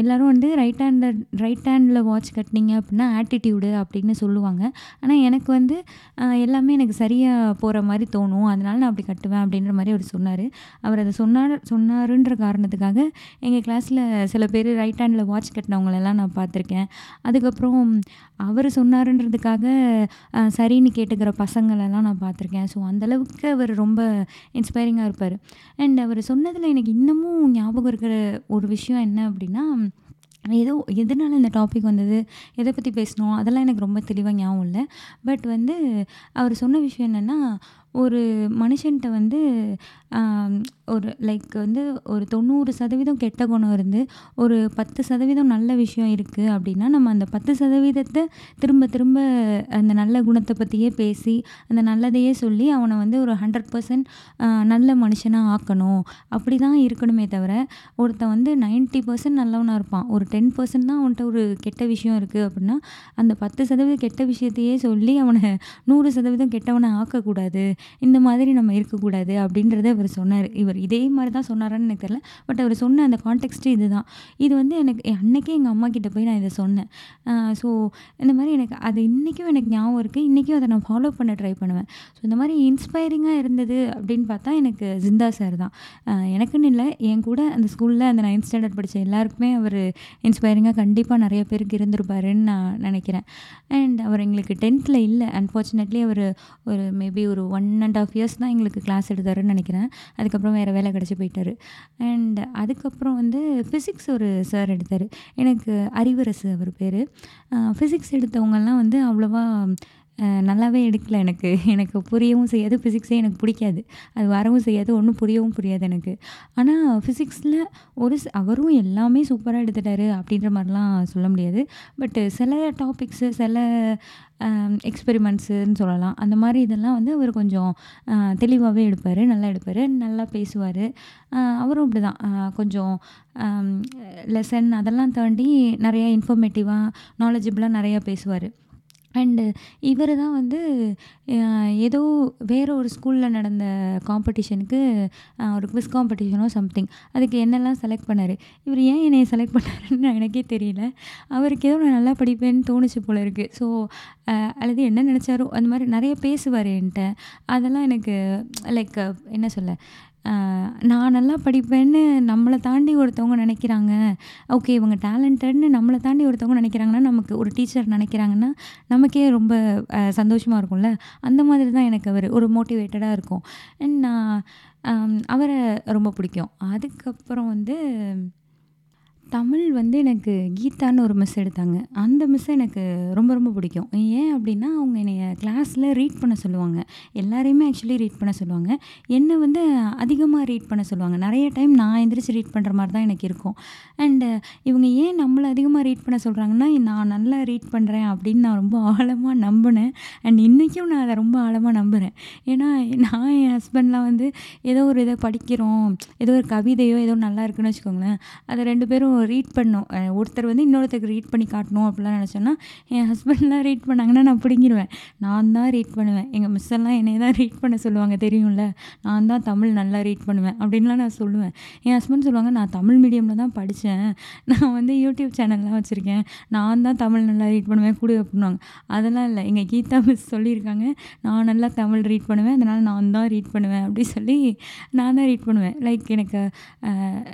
எல்லோரும் வந்து ரைட் ஹேண்டில் ரைட் ஹேண்டில் வாட்ச் கட்டினீங்க அப்படின்னா ஆட்டிடியூடு அப்படின்னு சொல்லுவாங்க. ஆனால் எனக்கு வந்து எல்லாமே எனக்கு சரியாக போகிற மாதிரி தோணும். அதனால நான் அப்படி கட்டுவேன் அப்படின்ற மாதிரி அவர் சொன்னார். அவர் அதை சொன்னார் சொன்னாருன்ற காரணத்துக்காக எங்கள் கிளாஸில் சில பேர் ரைட் ஹேண்டில் வாட்ச் கட்டினவங்களெல்லாம் நான் பார்த்துருக்கேன். அதுக்கப்புறம் அவர் சொன்னாருன்றதுக்காக சரின்னு கேட்டுக்கிற பசங்களெல்லாம் நான் பார்த்துருக்கேன். ஸோ அந்தளவுக்கு அவர் ரொம்ப இன்ஸ்பைரிங்காக இருப்பார். அண்ட் அவர் சொன்னதில் எனக்கு இன்னமும் ஞாபகம் இருக்கிற ஒரு விஷயம் என்ன அப்படின்னா அப்படின்னா ஏதோ எதனால் இந்த டாபிக் வந்தது? எதை பற்றி பேசணும் அதெல்லாம் எனக்கு ரொம்ப தெளிவாக ஞாபகம் இல்லை. பட் வந்து அவர் சொன்ன விஷயம் என்னென்னா ஒரு மனுஷன்ட்ட வந்து ஒரு லைக் வந்து ஒரு தொண்ணூறு சதவீதம் கெட்ட குணம் இருந்து ஒரு பத்து சதவீதம் நல்ல விஷயம் இருக்குது அப்படின்னா நம்ம அந்த பத்து சதவீதத்தை திரும்ப திரும்ப அந்த நல்ல குணத்தை பற்றியே பேசி அந்த நல்லதையே சொல்லி அவனை வந்து ஒரு ஹண்ட்ரட் பர்சன்ட் நல்ல மனுஷனாக ஆக்கணும். அப்படி தான் இருக்கணுமே தவிர ஒருத்தன் வந்து நைன்ட்டி பர்சன்ட் நல்லவனாக இருப்பான். ஒரு டென் பர்சன்ட் தான் அவன்கிட்ட ஒரு கெட்ட விஷயம் இருக்குது அப்படின்னா அந்த பத்து சதவீதம் கெட்ட விஷயத்தையே சொல்லி அவனை நூறு சதவீதம் கெட்டவனை ஆக்கக்கூடாது. இந்த மாதிரி நம்ம இருக்கக்கூடாது அப்படின்றத இவர் சொன்னார். இவர் இதே மாதிரி தான் சொன்னாரான்னு எனக்கு தெரியல. பட் அவர் சொன்ன அந்த கான்டெக்ஸ்ட்டு இதுதான். இது வந்து எனக்கு அன்னைக்கே எங்கள் அம்மா கிட்ட போய் நான் இதை சொன்னேன். ஸோ இந்த மாதிரி எனக்கு அது இன்றைக்கும் எனக்கு ஞாபகம் இருக்குது இன்றைக்கும் அதை நான் ஃபாலோ பண்ண ட்ரை பண்ணுவேன். ஸோ இந்த மாதிரி இன்ஸ்பைரிங்காக இருந்தது அப்படின்னு பார்த்தா எனக்கு ஜிந்தா சார் தான். எனக்குன்னு இல்லை என் கூட அந்த ஸ்கூலில் அந்த நைன்த் ஸ்டாண்டர்ட் படித்த எல்லாருக்குமே அவர் இன்ஸ்பைரிங்காக கண்டிப்பாக நிறைய பேருக்கு இருந்திருப்பாருன்னு நான் நினைக்கிறேன். அண்ட் அவர் எங்களுக்கு டென்த்தில் இல்லை. அன்ஃபார்ச்சுனேட்லி அவர் ஒரு மேபி ஒரு ஒன் அண்ட் ஆஃப் இயர்ஸ் தான் எங்களுக்கு கிளாஸ் எடுத்தாருன்னு நினைக்கிறேன். அதுக்கப்புறம் வேறு வேலை கிடச்சி போயிட்டார். அண்ட் அதுக்கப்புறம் வந்து ஃபிசிக்ஸ் ஒரு சார் எடுத்தார். எனக்கு அறிவரசு அவர் பேர். ஃபிசிக்ஸ் எடுத்தவங்கெல்லாம் வந்து அவ்வளோவா நல்லாவே எடுக்கல எனக்கு. எனக்கு புரியவும் செய்யாது ஃபிசிக்ஸே எனக்கு பிடிக்காது. அது வரவும் செய்யாது ஒன்றும் புரியவும் புரியாது எனக்கு. ஆனால் ஃபிசிக்ஸில் ஒரு அவரும் எல்லாமே சூப்பராக எடுத்துட்டாரு அப்படின்ற மாதிரிலாம் சொல்ல முடியாது. பட்டு சில டாபிக்ஸு சில எக்ஸ்பெரிமெண்ட்ஸுன்னு சொல்லலாம். அந்த மாதிரி இதெல்லாம் வந்து அவர் கொஞ்சம் தெளிவாகவே எடுப்பார் நல்லா எடுப்பார் நல்லா பேசுவார். அவரும் அப்படி தான் கொஞ்சம் லெசன் அதெல்லாம் தாண்டி நிறையா இன்ஃபர்மேட்டிவாக நாலேஜபிளாக நிறையா பேசுவார். அண்டு இவர் தான் வந்து ஏதோ வேறு ஒரு ஸ்கூலில் நடந்த காம்படிஷனுக்கு ஒரு குவிஸ் காம்படிஷனோ சம்திங் அதுக்கு என்னெல்லாம் செலக்ட் பண்ணார்? இவர் ஏன் என்னை செலக்ட் பண்ணாருன்னு எனக்கே தெரியல. அவருக்கு ஏதோ நான் நல்லா படிப்பேன்னு தோணுச்சு போல இருக்குது ஸோ அல்லது என்ன நினச்சாரோ அந்த மாதிரி நிறைய பேசுவார் என்கிட்ட. அதெல்லாம் எனக்கு லைக் என்ன சொல்ல நான் நல்லா படிப்பேன்னு நம்மளை தாண்டி ஒருத்தவங்க நினைக்கிறாங்க. ஓகே இவங்க டேலண்டட்னு நம்மளை தாண்டி ஒருத்தவங்க நினைக்கிறாங்கன்னா நமக்கு ஒரு டீச்சர் நினைக்கிறாங்கன்னா நமக்கே ரொம்ப சந்தோஷமாக இருக்கும்ல? அந்த மாதிரி தான் எனக்கு அவர் ஒரு மோட்டிவேட்டடாக இருக்கும். அண்ட் நான் அவரை ரொம்ப பிடிக்கும். அதுக்கப்புறம் வந்து தமிழ் வந்து எனக்கு கீதான்னு ஒரு மிஸ் எடுத்தாங்க. அந்த மிஸ் எனக்கு ரொம்ப ரொம்ப பிடிக்கும். ஏன் அப்படின்னா அவங்க என்னைய கிளாஸில் ரீட் பண்ண சொல்லுவாங்க. எல்லாரையுமே ஆக்சுவலி ரீட் பண்ண சொல்லுவாங்க. என்னை வந்து அதிகமாக ரீட் பண்ண சொல்லுவாங்க. நிறைய டைம் நான் எந்திரிச்சு ரீட் பண்ணுற மாதிரி தான் எனக்கு இருக்கும். அண்டு இவங்க ஏன் நம்மளை அதிகமாக ரீட் பண்ண சொல்கிறாங்கன்னா நான் நல்லா ரீட் பண்ணுறேன் அப்படின்னு நான் ரொம்ப ஆழமாக நம்பினேன். அண்ட் இன்றைக்கும் நான் அதை ரொம்ப ஆழமாக நம்புகிறேன் ஏன்னா நான் என் ஹஸ்பண்ட்லாம் வந்து ஏதோ ஒரு இதை படிக்கிறோம். ஏதோ ஒரு கவிதையோ ஏதோ நல்லா இருக்குன்னு வச்சுக்கோங்களேன். அதை ரெண்டு பேரும் ரீட் பண்ணோம். ஒருத்தர் வந்து இன்னொருத்தருக்கு ரீட் பண்ணி காட்டணும் அப்படிலாம் நினச்சோன்னா என் ஹஸ்பண்ட்லாம் ரீட் பண்ணாங்கன்னா நான் பிடிங்கிடுவேன் நான் தான் ரீட் பண்ணுவேன். எங்கள் மிஸ் எல்லாம் என்னை தான் ரீட் பண்ண சொல்லுவாங்க தெரியும்ல. நான் தான் தமிழ் நல்லா ரீட் பண்ணுவேன். அப்படின்லாம் நான் சொல்லுவேன். என் ஹஸ்பண்ட் சொல்லுவாங்க நான் தமிழ் மீடியமில் தான் படித்தேன் நான் வந்து யூடியூப் சேனல்லாம் வச்சுருக்கேன். நான் தான் தமிழ் நல்லா ரீட் பண்ணுவேன். கொடு அப்படின்வாங்க அதெல்லாம் இல்லை. எங்கள் கீதா மிஸ் சொல்லியிருக்காங்க. நான் நல்லா தமிழ் ரீட் பண்ணுவேன். அதனால் நான் தான் ரீட் பண்ணுவேன். அப்படி சொல்லி நான் தான் ரீட் பண்ணுவேன். லைக் எனக்கு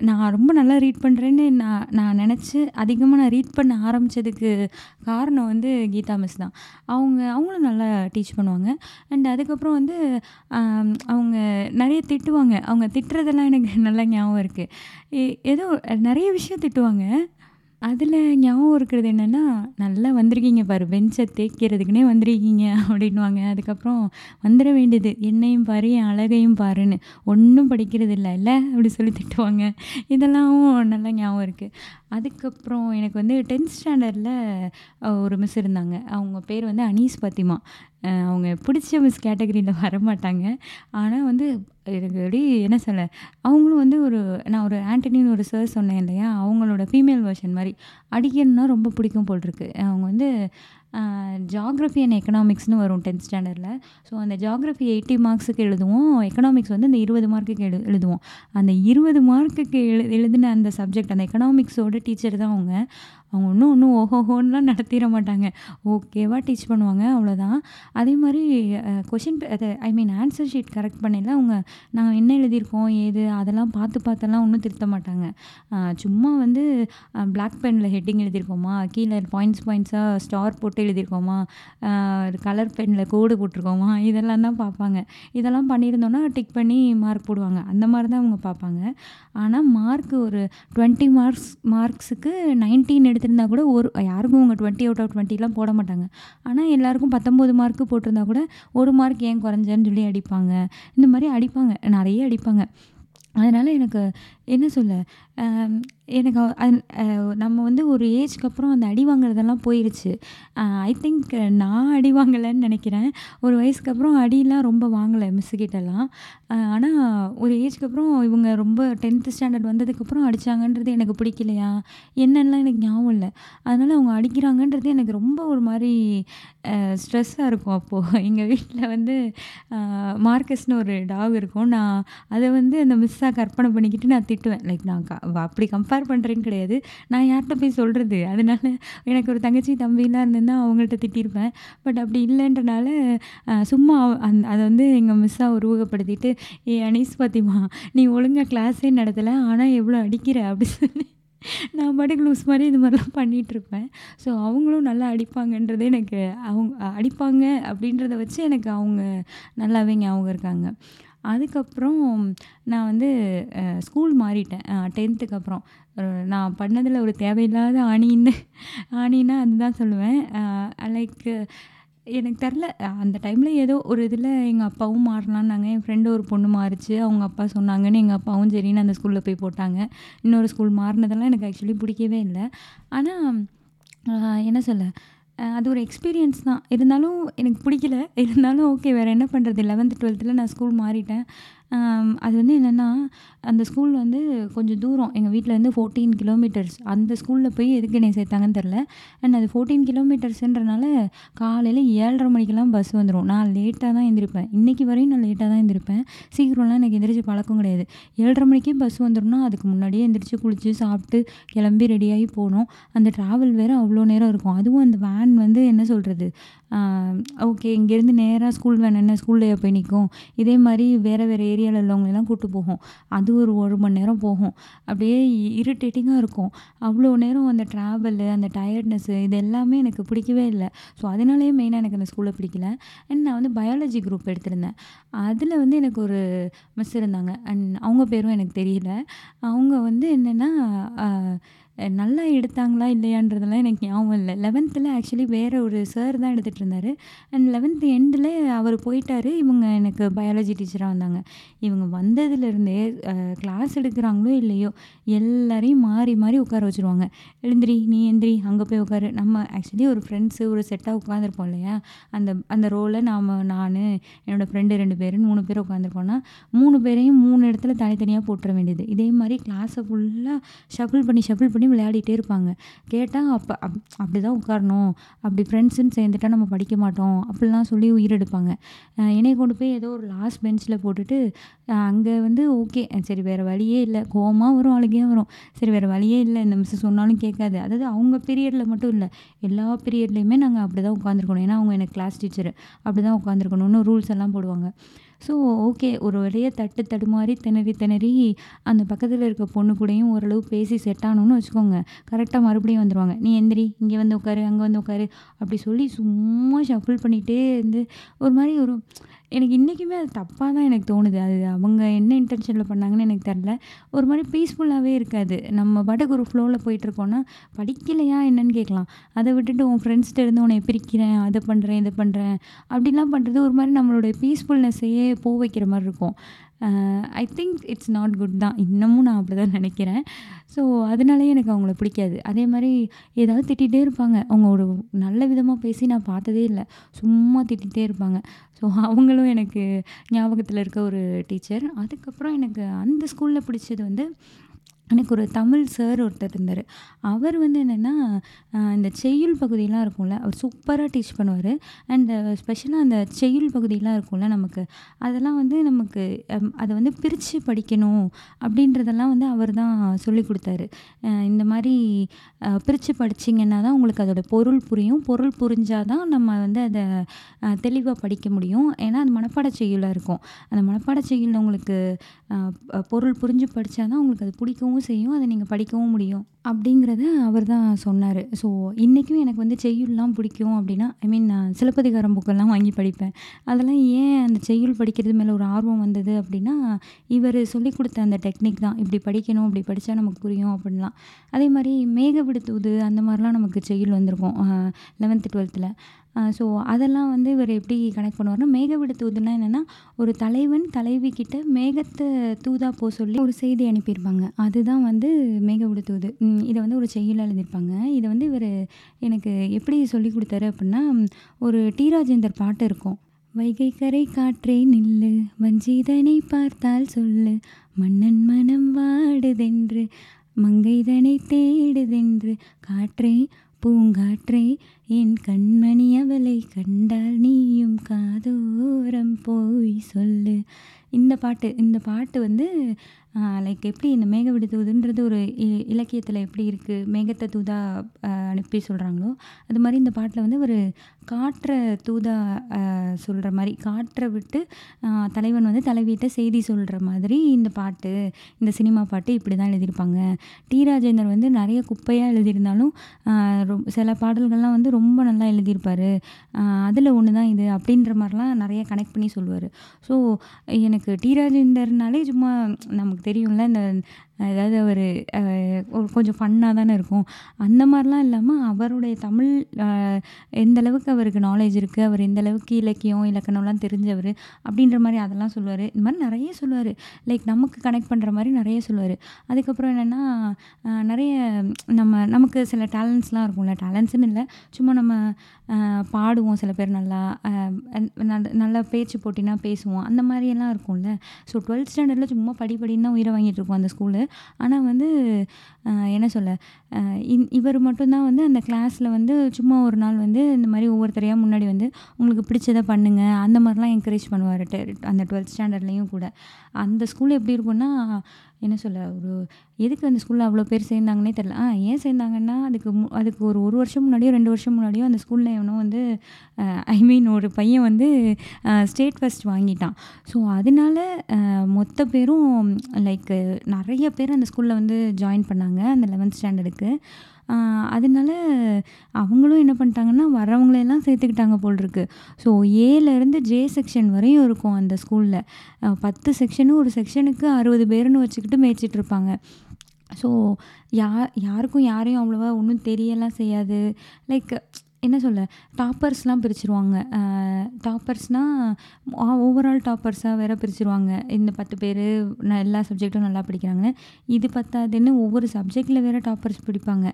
நான் ரொம்ப நல்லா ரீட் பண்ணுறேன்னு நான் நான் நினச்சி அதிகமாக நான் ரீட் பண்ண ஆரம்பித்ததுக்கு காரணம் வந்து கீதா மிஸ் தான். அவங்க அவங்களும் நல்லா டீச் பண்ணுவாங்க. அண்ட் அதுக்கப்புறம் வந்து அவங்க நிறைய திட்டுவாங்க. அவங்க திட்டுறதெல்லாம் எனக்கு நல்லா ஞாபகம் இருக்குது ஏதோ நிறைய விஷயம் திட்டுவாங்க. அதில் ஞாபகம் இருக்கிறது என்னென்னா நல்லா வந்திருக்கீங்க பாரு பெஞ்சை தேய்க்கிறதுக்குனே வந்திருக்கீங்க அப்படின்வாங்க அதுக்கப்புறம் வந்துட வேண்டியது என்னையும் பாரு என் அழகையும் பாருன்னு. ஒன்றும் படிக்கிறது இல்லை? இல்லை அப்படி சொல்லி திட்டுவாங்க. இதெல்லாம் நல்லா ஞாபகம் இருக்குது அதுக்கப்புறம் எனக்கு வந்து டென்த் ஸ்டாண்டர்டில் ஒரு மிஸ் இருந்தாங்க. அவங்க பேர் வந்து அனீஸ் பத்திமா. அவங்க பிடிச்ச மிஸ் கேட்டகரியில் வரமாட்டாங்க. ஆனால் வந்து எனக்கு எப்படி என்ன சொல்ல அவங்களும் வந்து ஒரு நான் ஒரு ஆண்டனின்னு ஒரு சார் சொன்னேன் இல்லையா? அவங்களோட ஃபீமேல் வெர்ஷன் மாதிரி. அடிக்கணும்னா ரொம்ப பிடிக்கும் போல் இருக்குது அவங்க வந்து ஜாகிரஃபி அண்ட் எக்கனாமிக்ஸ்னு வரும் டென்த் ஸ்டாண்டர்டில் ஸோ அந்த ஜாகிரஃபி எயிட்டி மார்க்ஸுக்கு எழுதுவோம். எக்கனாமிக்ஸ் வந்து அந்த இருபது மார்க்குக்கு எழு எழுதுவோம். அந்த இருபது மார்க்குக்கு எழு எழுதின அந்த சப்ஜெக்ட் அந்த எக்கனாமிக்ஸோட டீச்சர் தான் அவங்க. அவங்க ஒன்றும் ஒன்றும் ஓஹோஹோன்லாம் நடத்திட மாட்டாங்க. ஓகேவா டீச் பண்ணுவாங்க அவ்வளோதான் அதே மாதிரி கொஷின் அது I mean answer sheet correct பண்ணல அவங்க நாங்கள் என்ன எழுதியிருக்கோம் ஏது அதெல்லாம் பார்த்து பார்த்தெல்லாம் ஒன்றும் திருத்த மாட்டாங்க. சும்மா வந்து பிளாக் பெனில் ஹெட்டிங் எழுதியிருக்கோமா? கீழே பாயிண்ட்ஸ் பாயிண்ட்ஸாக ஸ்டார் போட்டு எழுதியிருக்கோமா? கலர் பெனில் கோடு போட்டிருக்கோமா? இதெல்லாம் தான் பார்ப்பாங்க. இதெல்லாம் பண்ணியிருந்தோன்னா டிக் பண்ணி மார்க் போடுவாங்க. அந்த மாதிரி தான் அவங்க பார்ப்பாங்க. ஆனால் மார்க் ஒரு டுவெண்ட்டி மார்க்ஸ் மார்க்ஸுக்கு நைன்டீன் எடுத்து எடுத்திருந்தா கூட ஒரு யாருக்கும் உங்கள் டுவெண்ட்டி அவுட் ஆஃப் டுவெண்ட்டிலாம் போட மாட்டாங்க. ஆனால் எல்லாருக்கும் பத்தொம்போது மார்க்கு போட்டிருந்தா கூட ஒரு மார்க் ஏன் குறைஞ்சேன்னு சொல்லி அடிப்பாங்க. இந்த மாதிரி அடிப்பாங்க. நிறைய அடிப்பாங்க. அதனால் எனக்கு என்ன சொல்ல எனக்கு நம்ம வந்து ஒரு ஏஜ்க்கு அப்புறம் அந்த அடி வாங்குறதெல்லாம் போயிருச்சு. ஐ திங்க் நான் அடி வாங்கலைன்னு நினைக்கிறேன். ஒரு வயசுக்கு அப்புறம் அடியெலாம் ரொம்ப வாங்கலை மிஸ்ஸுக்கிட்டலாம் ஆனால் ஒரு ஏஜ்க்கு அப்புறம் இவங்க ரொம்ப டென்த்து ஸ்டாண்டர்ட் வந்ததுக்கப்புறம் அடித்தாங்கன்றது எனக்கு பிடிக்கலையா? என்னென்னலாம் எனக்கு ஞாபகம் இல்லை. அதனால் அவங்க அடிக்கிறாங்கன்றது எனக்கு ரொம்ப ஒரு மாதிரி ஸ்ட்ரெஸ்ஸாக இருக்கும் அப்போது எங்கள் வீட்டில் வந்து மார்க்கஸ்னு ஒரு டாக் இருக்கும். நான் அதை வந்து அந்த மிஸ்ஸாக கற்பனை பண்ணிக்கிட்டு நான் திட்டுவேன். லைக் நான் க அப்படி கம்பேர் கம்பேர் பண்ணுறேன்னு கிடையாது. நான் யார்கிட்ட போய் சொல்கிறது அதனால எனக்கு ஒரு தங்கச்சி தம்பிலாம் இருந்தேன்னா அவங்கள்ட்ட திட்டியிருப்பேன் பட் அப்படி இல்லைன்றனால சும்மா அந் அதை வந்து எங்கள் மிஸ்ஸாக உருவகப்படுத்திட்டு ஏ அனீஸ் பாத்திமா நீ ஒழுங்காக கிளாஸே நடத்தலை ஆனால் எவ்வளோ அடிக்கிற? அப்படி சொல்லி நான் பாட்டுக்கு லூஸ் மாதிரி இது மாதிரிலாம் பண்ணிகிட்ருப்பேன் ஸோ அவங்களும் நல்லா அடிப்பாங்கன்றது எனக்கு அவங்க அடிப்பாங்க அப்படின்றத வச்சு எனக்கு அவங்க நல்லாவே ஞாபகம் இருக்காங்க. அதுக்கப்புறம் நான் வந்து ஸ்கூல் மாறிட்டேன். டென்த்துக்கு அப்புறம். நான் பண்ணதில் ஒரு தேவையில்லாத ஆணின்னு ஆணின்னா அதுதான் சொல்லுவேன். லைக் எனக்கு தெரில. அந்த டைமில் ஏதோ ஒரு இதில் எங்கள் அப்பாவும் மாறலான்னாங்க என் ஃப்ரெண்டு ஒரு பொண்ணு மாறிச்சு. அவங்க அப்பா சொன்னாங்கன்னு எங்கள் அப்பாவும் சரின்னு அந்த ஸ்கூலில் போய் போட்டாங்க. இன்னொரு ஸ்கூல் மாறினதெல்லாம் எனக்கு ஆக்சுவலி பிடிக்கவே இல்லை. ஆனால் என்ன சொல்ல? அது ஒரு எக்ஸ்பீரியன்ஸ் தான். இருந்தாலும் எனக்கு பிடிக்கல. இருந்தாலும் ஓகே வேறு என்ன பண்ணுறது லெவன்த்து டுவெல்த்தில் நான் ஸ்கூல் மாறிட்டேன். அது வந்து என்னென்னா அந்த ஸ்கூல் வந்து கொஞ்சம் தூரம் எங்கள் வீட்டிலேருந்து ஃபோர்டீன் கிலோமீட்டர்ஸ் அந்த ஸ்கூலில் போய் எதுக்கு என்னை சேர்த்தாங்கன்னு தெரில அண்ட் அது ஃபோர்டீன் கிலோமீட்டர்ஸுன்றனால காலையில் ஏழரை மணிக்கெல்லாம் பஸ் வந்துடும் நான் லேட்டாக தான் எழுந்திருப்பேன் இன்றைக்கி வரையும் நான் லேட்டாக தான் எழுந்திருப்பேன் சீக்கிரம்லாம் எனக்கு எந்திரிச்சு பழக்கம் கிடையாது. ஏழரை மணிக்கே பஸ் வந்துடும்னா அதுக்கு முன்னாடியே எந்திரிச்சு குளித்து சாப்பிட்டு கிளம்பி ரெடியாகி போகணும். அந்த ட்ராவல் வேறு அவ்வளோ நேரம் இருக்கும். அதுவும் அந்த வேன் வந்து என்ன சொல்கிறது ஓகே இங்கேருந்து நேராக ஸ்கூல் வேன் என்ன ஸ்கூல்லையே போய் நிற்கும் இதே மாதிரி வேறு வேறு ஏரியாவில் உள்ளவங்களெல்லாம் கூப்பிட்டு போகும். அது ஒரு ஒரு மணி நேரம் போகும். அப்படியே இரிட்டேட்டிங்காக இருக்கும். அவ்வளோ நேரம் அந்த ட்ராவலு அந்த டயர்ட்னஸ்ஸு இது எல்லாமே எனக்கு பிடிக்கவே இல்லை. ஸோ அதனாலேயே மெயினாக எனக்கு அந்த ஸ்கூலில் பிடிக்கல. அண்ட் நான் வந்து பயாலஜி குரூப் எடுத்திருந்தேன். அதில் வந்து எனக்கு ஒரு மிஸ் இருந்தாங்க. அண்ட் அவங்க பேரும் எனக்கு தெரியல. அவங்க வந்து என்னென்னா நல்லா எடுத்தாங்களா இல்லையான்றதெல்லாம் எனக்கு ஞாபகம் இல்லை. லெவன்த்தில் ஆக்சுவலி வேறு ஒரு சார் தான் எடுத்துகிட்டு இருந்தார். அண்ட் லெவன்த்து எண்டில் அவர் போயிட்டார். இவங்க எனக்கு பயாலஜி டீச்சராக வந்தாங்க. இவங்க வந்ததுலேருந்தே கிளாஸ் எடுக்கிறாங்களோ இல்லையோ எல்லாரையும் மாறி மாறி உட்கார வச்சுருவாங்க. எழுந்திரி நீ எந்திரி அங்கே போய் உட்காரு. நம்ம ஆக்சுவலி ஒரு ஃப்ரெண்ட்ஸு ஒரு செட்டாக உட்காந்துருப்போம் இல்லையா? அந்த அந்த ரோலை நாம் நான் என்னோடய ஃப்ரெண்டு ரெண்டு பேர் மூணு பேர் உட்காந்துருக்கோன்னா மூணு பேரையும் மூணு இடத்துல தனித்தனியாக போட்டுற வேண்டியது. இதே மாதிரி கிளாஸை ஃபுல்லாக ஷஃபிள் பண்ணி ஷஃபிள் பண்ணி விளையாடிட்டே இருப்பாங்க. கேட்டால் அப்போ அப் அப்படி தான் உட்காரணும். அப்படி ஃப்ரெண்ட்ஸுன்னு சேர்ந்துட்டா நம்ம படிக்க மாட்டோம். அப்படிலாம் சொல்லி உயிர் எடுப்பாங்க. என்னைய கொண்டு போய் ஏதோ ஒரு லாஸ்ட் பெஞ்சில் போட்டுட்டு அங்கே வந்து ஓகே சரி வேறு வழியே இல்லை. கோவமாக வரும் அழுகையாக வரும். சரி வேறு வழியே இல்லை. இந்த மிஸ் சொன்னாலும் கேட்காது. அதாவது அவங்க பீரியடில் மட்டும் இல்லை. எல்லா பீரியட்லேயுமே நாங்கள் அப்படி தான் உட்காந்துருக்கணும் ஏன்னா அவங்க எனக்கு கிளாஸ் டீச்சர் அப்படி தான் உட்காந்துருக்கணும்னு ரூல்ஸ் எல்லாம் போடுவாங்க. ஸோ ஓகே ஒரு வழியாக தட்டு தடுமாறி திணறி திணறி அந்த பக்கத்தில் இருக்க பொண்ணு கூடயும் ஓரளவு பேசி செட் ஆனோன்னு வச்சுக்கோங்க. கரெக்டாக மறுபடியும் வந்துடுவாங்க நீ எந்திரி இங்கே வந்து உட்காரு அங்கே வந்து உட்காரு அப்படி சொல்லி சும்மா ஷஃபிள் பண்ணிகிட்டே இருந்து ஒரு மாதிரி ஒரு எனக்கு இன்றைக்குமே அது தப்பாக தான் எனக்கு தோணுது. அது அவங்க என்ன இன்டென்ஷனில் பண்ணாங்கன்னு எனக்கு தெரில ஒரு மாதிரி பீஸ்ஃபுல்லாகவே இருக்காது. நம்ம பாட்டுக்கு ஒரு ஃப்ளோவில் போயிட்டுருக்கோன்னா படிக்கலையா என்னன்னு கேட்கலாம். அதை விட்டுட்டு உன் ஃப்ரெண்ட்ஸ்கிட்ட இருந்து உன்னை பிரிக்கிறேன் அதை பண்ணுறேன் இதை பண்ணுறேன் அப்படிலாம் பண்ணுறது ஒரு மாதிரி நம்மளுடைய பீஸ்ஃபுல்னஸையே போ வைக்கிற மாதிரி இருக்கும். I think it's not good தான். இன்னமும் நான் அப்படி தான் நினைக்கிறேன். ஸோ அதனாலேயே எனக்கு அவங்கள பிடிக்காது. அதே மாதிரி ஏதாவது திட்டிகிட்டே இருப்பாங்க. அவங்க ஒரு நல்ல விதமாக பேசி நான் பார்த்ததே இல்லை. சும்மா திட்டிகிட்டே இருப்பாங்க. ஸோ அவங்களும் எனக்கு ஞாபகத்தில் இருக்க ஒரு டீச்சர் அதுக்கப்புறம் எனக்கு அந்த ஸ்கூலில் பிடிச்சது வந்து எனக்கு ஒரு தமிழ் சார் ஒருத்தர் இருந்தார். அவர் வந்து என்னென்னா இந்த செய்யுள் பகுதியெலாம் இருக்கும்ல அவர் சூப்பராக டீச் பண்ணுவார். அண்ட் ஸ்பெஷலாக அந்த செய்யுள் பகுதியெலாம் இருக்கும்ல நமக்கு அதெல்லாம் வந்து நமக்கு அதை வந்து பிரித்து படிக்கணும் அப்படின்றதெல்லாம் வந்து அவர் தான் சொல்லி கொடுத்தாரு. இந்த மாதிரி பிரித்து படிச்சிங்கன்னா தான் உங்களுக்கு அதோட பொருள் புரியும். பொருள் புரிஞ்சால் தான் நம்ம வந்து அதை தெளிவாக படிக்க முடியும். ஏன்னா அது மனப்பாட செய்யுளாக இருக்கும். அந்த மனப்பாட செய்யுள் உங்களுக்கு பொருள் புரிஞ்சு படித்தா தான் உங்களுக்கு அது பிடிக்கவும் செய்யும் அதை நீங்கள் படிக்கவும் முடியும். அப்படிங்கிறத அவர் தான் சொன்னார். ஸோ இன்றைக்கும் எனக்கு வந்து செய்யுள்லாம் பிடிக்கும் அப்படின்னா ஐ மீன் நான் சிலப்பதிகாரம் புக்கெல்லாம் வாங்கி படிப்பேன். அதெல்லாம் ஏன் அந்த செய்யுள் படிக்கிறது மேலே ஒரு ஆர்வம் வந்தது அப்படின்னா இவர் சொல்லிக் கொடுத்த அந்த டெக்னிக் தான். இப்படி படிக்கணும் இப்படி படித்தா நமக்கு புரியும் அப்படின்லாம். அதே மாதிரி மேகவிடுத்தூது அந்த மாதிரிலாம் நமக்கு செய்யுள் வந்திருக்கும் லெவன்த்து டுவெல்த்தில் ஸோ அதெல்லாம் வந்து இவர் எப்படி கனெக்ட் பண்ணுவார்னா மேக விடுத்தூதுன்னா என்னென்னா ஒரு தலைவன் தலைவி கிட்ட மேகத்தை தூதா போ சொல்லி ஒரு செய்தி அனுப்பியிருப்பாங்க. அதுதான் வந்து மேக விடுத்தூது. இதை வந்து ஒரு செய்யுள் எழுதியிருப்பாங்க. இதை வந்து இவர் எனக்கு எப்படி சொல்லி கொடுத்தாரு அப்படின்னா ஒரு டி ராஜேந்தர் பாட்டு இருக்கும். வைகை கரை காற்றே நில்லு வஞ்சிதனை பார்த்தால் சொல்லு மன்னன் மனம் வாடுதென்று மங்கைதனை தேடுதென்று காற்றே பூங்காற்றே என் கண்மணி அவளை கண்டால் நீயும் காதோரம் போய் சொல்லு. இந்த பாட்டு இந்த பாட்டு வந்து லைக் எப்படி இந்த மேக தூதுன்றது ஒரு இ இலக்கியத்தில் எப்படி இருக்குது மேகத்தை தூதா அனுப்பி சொல்கிறாங்களோ அது மாதிரி இந்த பாட்டில் வந்து ஒரு காற்றை தூதா சொல்கிற மாதிரி காற்றை விட்டு தலைவன் வந்து தலைவியிட்ட செய்தி சொல்கிற மாதிரி இந்த பாட்டு இந்த சினிமா பாட்டு இப்படி தான் எழுதியிருப்பாங்க. டி ராஜேந்தர் வந்து நிறைய குப்பையாக எழுதியிருந்தாலும் ரொம் சில பாடல்கள்லாம் வந்து ரொம்ப நல்லா எழுதியிருப்பார். அதில் ஒன்று தான் இது அப்படின்ற மாதிரிலாம் நிறைய கனெக்ட் பண்ணி சொல்லுவார் ஸோ எனக்கு டி ராஜேந்தர்னாலே சும்மா நமக்கு தெரியும்ல இந்த அதாவது அவர் ஒரு கொஞ்சம் ஃபன்னாக தானே இருக்கும். அந்த மாதிரிலாம் இல்லாமல் அவருடைய தமிழ் எந்தளவுக்கு எந்த அளவுக்கு அவருக்கு நாலேஜ் இருக்குது அவர் எந்த அளவுக்கு இலக்கியம் இலக்கணம்லாம் தெரிஞ்சவர் அப்படின்ற மாதிரி அதெல்லாம் சொல்லுவார். இந்த மாதிரி நிறைய சொல்லுவார். லைக் நமக்கு கனெக்ட் பண்ணுற மாதிரி நிறைய சொல்லுவார். அதுக்கப்புறம் என்னென்னா நிறைய நம்ம நமக்கு சில டேலண்ட்ஸ்லாம் இருக்கும்ல. டேலண்ட்ஸ்னு இல்லை. சும்மா நம்ம பாடுவோம் சில பேர் நல்லா. நல்ல நல்லா பேச்சு போட்டினா பேசுவோம். அந்த மாதிரியெல்லாம் இருக்கும்ல. ஸோ டுவெல்த் ஸ்டாண்டர்டில் சும்மா படி படின்னு தான் உயிரை வாங்கிட்டு இருக்கோம் அந்த ஸ்கூலு ஆனால் வந்து என்ன சொல்ல இன் இவர் மட்டும்தான் வந்து அந்த கிளாஸில் வந்து சும்மா ஒரு நாள் வந்து இந்த மாதிரி ஒவ்வொருத்தரையாக முன்னாடி வந்து உங்களுக்கு பிடிச்சதை பண்ணுங்க. அந்த மாதிரிலாம் என்கரேஜ் பண்ணுவார் அந்த டுவெல்த் ஸ்டாண்டர்ட்லேயும் கூட. அந்த ஸ்கூல் எப்படி இருக்கும்னா என்ன சொல்ல ஒரு எதுக்கு அந்த ஸ்கூலில் அவ்வளோ பேர் சேர்ந்தாங்கன்னே தெரில ஆ ஏன் சேர்ந்தாங்கன்னா அதுக்கு மு அதுக்கு ஒரு ஒரு வருஷம் முன்னாடியோ ரெண்டு வருஷம் முன்னாடியோ அந்த ஸ்கூலில் எவனோ வந்து ஐ மீன் ஒரு பையன் வந்து ஸ்டேட் ஃபஸ்ட் வாங்கிட்டான். ஸோ அதனால மொத்த பேரும் லைக் நிறைய பேர் அந்த ஸ்கூலில் வந்து ஜாயின் பண்ணாங்க அந்த லெவன்த் ஸ்டாண்டர்டுக்கு அதனால அவங்களும் என்ன பண்ணிட்டாங்கன்னா வரவங்களையெல்லாம் சேர்த்துக்கிட்டாங்க போல் இருக்கு ஸோ ஏலேருந்து ஜே செக்ஷன் வரையும் இருக்கும் அந்த ஸ்கூலில் பத்து செக்ஷனும் ஒரு செக்ஷனுக்கு அறுபது பேருன்னு வச்சுக்கிட்டு மேய்ச்சிட்டு இருப்பாங்க ஸோ யா யாருக்கும் யாரையும் அவ்வளோவா ஒன்றும் தெரியலாம் செய்யாது. லைக் என்ன சொல்ல டாப்பர்ஸ்லாம் பிரிச்சுருவாங்க. டாப்பர்ஸ்னால் ஓவரால் டாப்பர்ஸாக வேற பிரிச்சுருவாங்க. இந்த பத்து பேர் எல்லா சப்ஜெக்ட்டும் நல்லா படிக்கிறாங்க இது பத்தாதுன்னு ஒவ்வொரு சப்ஜெக்டில் வேறு டாப்பர்ஸ் பிடிப்பாங்க.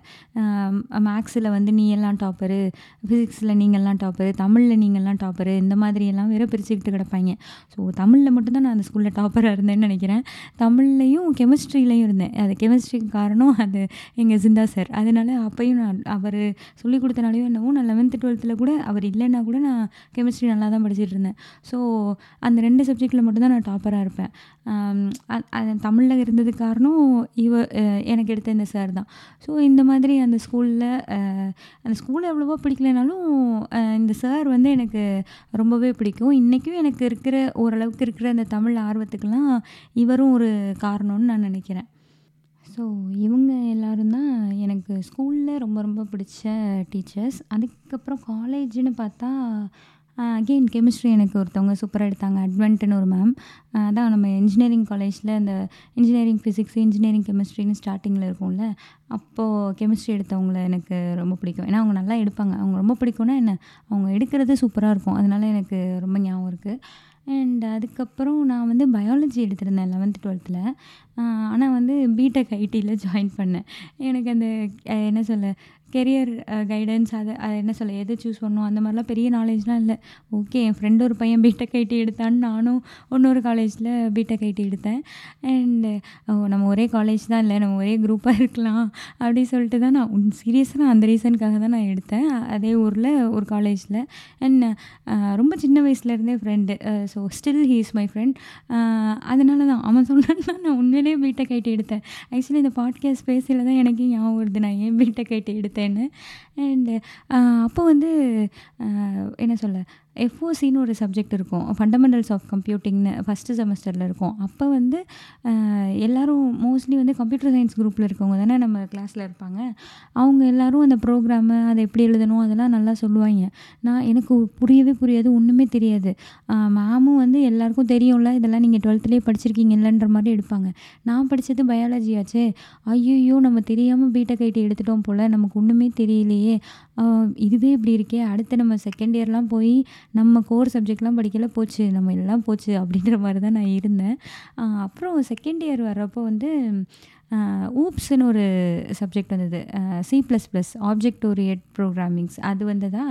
மேக்ஸில் வந்து நீ எல்லாம் டாப்பரு ஃபிசிக்ஸில் நீங்கள்லாம் டாப்பரு தமிழில் நீங்கள்லாம் டாப்பரு இந்த மாதிரியெல்லாம் வேறு பிரிச்சுக்கிட்டு கிடப்பாங்க. ஸோ தமிழில் மட்டும்தான் நான் அந்த ஸ்கூலில் டாப்பராக இருந்தேன்னு நினைக்கிறேன். தமிழ்லையும் கெமிஸ்ட்ரிலையும் இருந்தேன். அது கெமிஸ்ட்ரிக்கு காரணம் அது எங்கள் ஜிந்தா சார் அதனால அப்பையும் நான் அவர் சொல்லி கொடுத்தனாலையும் என்னவோ நான் லெவன்த்து டுவெல்த்தில் கூட அவர் இல்லைன்னா கூட நான் கெமிஸ்ட்ரி நல்லா தான் படிச்சுட்டு இருந்தேன் ஸோ அந்த ரெண்டு சப்ஜெக்டில் மட்டும்தான் நான் டாப்பராக இருப்பேன். அது தமிழில் இருந்தது காரணம் இவ எனக்கு எடுத்த இந்த சார் தான். ஸோ இந்த மாதிரி அந்த ஸ்கூலில் அந்த ஸ்கூல் எவ்வளவோ பிடிக்கலனாலும் இந்த சார் வந்து எனக்கு ரொம்பவே பிடிக்கும். இன்றைக்கும் எனக்கு இருக்கிற ஓரளவுக்கு இருக்கிற அந்த தமிழ் ஆர்வத்துக்கெல்லாம் இவரும் ஒரு காரணம்னு நான் நினைக்கிறேன். ஸோ இவங்க எல்லாரும் தான் எனக்கு ஸ்கூலில் ரொம்ப ரொம்ப பிடிச்ச டீச்சர்ஸ் அதுக்கப்புறம் காலேஜ்னு பார்த்தா அகெயின் கெமிஸ்ட்ரி எனக்கு ஒருத்தவங்க சூப்பராக எடுத்தாங்க. அட்வென்ட்னு ஒரு மேம் அதான் நம்ம இன்ஜினியரிங் காலேஜில் இந்த இன்ஜினியரிங் ஃபிசிக்ஸ் இன்ஜினியரிங் கெமிஸ்ட்ரின்னு ஸ்டார்டிங்கில் இருக்கும்ல அப்போது கெமிஸ்ட்ரி எடுத்தவங்கள எனக்கு ரொம்ப பிடிக்கும். ஏன்னா அவங்க நல்லா எடுப்பாங்க. அவங்க ரொம்ப பிடிக்கும்னா என்ன? அவங்க எடுக்கிறது சூப்பராக இருக்கும். அதனால எனக்கு ரொம்ப ஞாபகம் இருக்குது அண்ட் அதுக்கப்புறம் நான் வந்து பயாலஜி எடுத்திருந்தேன் லெவன்த்து டுவெல்த்தில் ஆனால் வந்து பிடெக் ஐடியில் ஜாயின் பண்ணேன். எனக்கு அந்த என்ன சொல்ல கெரியர் கைடன்ஸ் அதை என்ன சொல்ல எது சூஸ் பண்ணணும் அந்த மாதிரிலாம் பெரிய நாலேஜ்லாம் இல்லை. ஓகே என் ஃப்ரெண்டு ஒரு பையன் பிடெக் ஐடி எடுத்தான்னு நானும் இன்னொரு காலேஜில் பிடெக் ஐடி எடுத்தேன். அண்டு நம்ம ஒரே காலேஜ் தான் இல்லை நம்ம ஒரே குரூப்பாக இருக்கலாம் அப்படி சொல்லிட்டு தான் நான் உன் சீரியஸாக அந்த ரீசனுக்காக தான் நான் எடுத்தேன். அதே ஊரில் ஒரு காலேஜில் அண்ட் ரொம்ப சின்ன வயசுலேருந்தே friend so still he is my friend அதனால தான் அவன் சொன்னான்னா நான் உண்மையிலேயே பிடெக் ஐடி எடுத்தேன்? ஆக்சுவலி இந்த பாட்காஸ்ட் பேசியில் தான் எனக்கு ஞாபகம் வருது. நான் ஏன் பிடெக் ஐடி எடுத்தேன்னு. அண்டு uh, அப்போ வந்து uh, என்ன சொல்ல எஃப்ஓசின்னு ஒரு சப்ஜெக்ட் இருக்கும். ஃபண்டமெண்டல்ஸ் ஆஃப் கம்ப்யூட்டிங்னு ஃபஸ்ட்டு செமஸ்டரில் இருக்கும். அப்போ வந்து uh, எல்லோரும் மோஸ்ட்லி வந்து கம்ப்யூட்டர் சயின்ஸ் குரூப்பில் இருக்கவங்க தானே நம்ம கிளாஸில் இருப்பாங்க. அவங்க எல்லாரும் அந்த ப்ரோக்ராமு அதை எப்படி எழுதணும் அதெல்லாம் நல்லா சொல்லுவாங்க. நான் எனக்கு புரியவே புரியாது ஒன்றுமே தெரியாது. மேமும் வந்து எல்லாருக்கும் தெரியும்ல இதெல்லாம் நீங்கள் டுவெல்த்துலேயே படிச்சிருக்கீங்க இல்லைன்ற மாதிரி எடுப்பாங்க. நான் படித்தது பயாலஜி ஆச்சே. ஐயோ நம்ம தெரியாமல் பீட்டக் ஐடி எடுத்துட்டோம் போல் நமக்கு ஒன்றுமே தெரியலையே. இல்லையே இதுவே இப்படி இருக்கே அடுத்து நம்ம செகண்ட் இயர்லாம் போய் நம்ம கோர் சப்ஜெக்ட்லாம் படிக்கல போச்சு நம்ம எல்லாம் போச்சு அப்படின்ற மாதிரி தான் நான் இருந்தேன். அப்புறம் செகண்ட் இயர் வர்றப்போ வந்து ஊப்ஸ்னு ஒரு சப்ஜெக்ட் வந்தது. C plus plus object oriented programmings அது வந்ததா?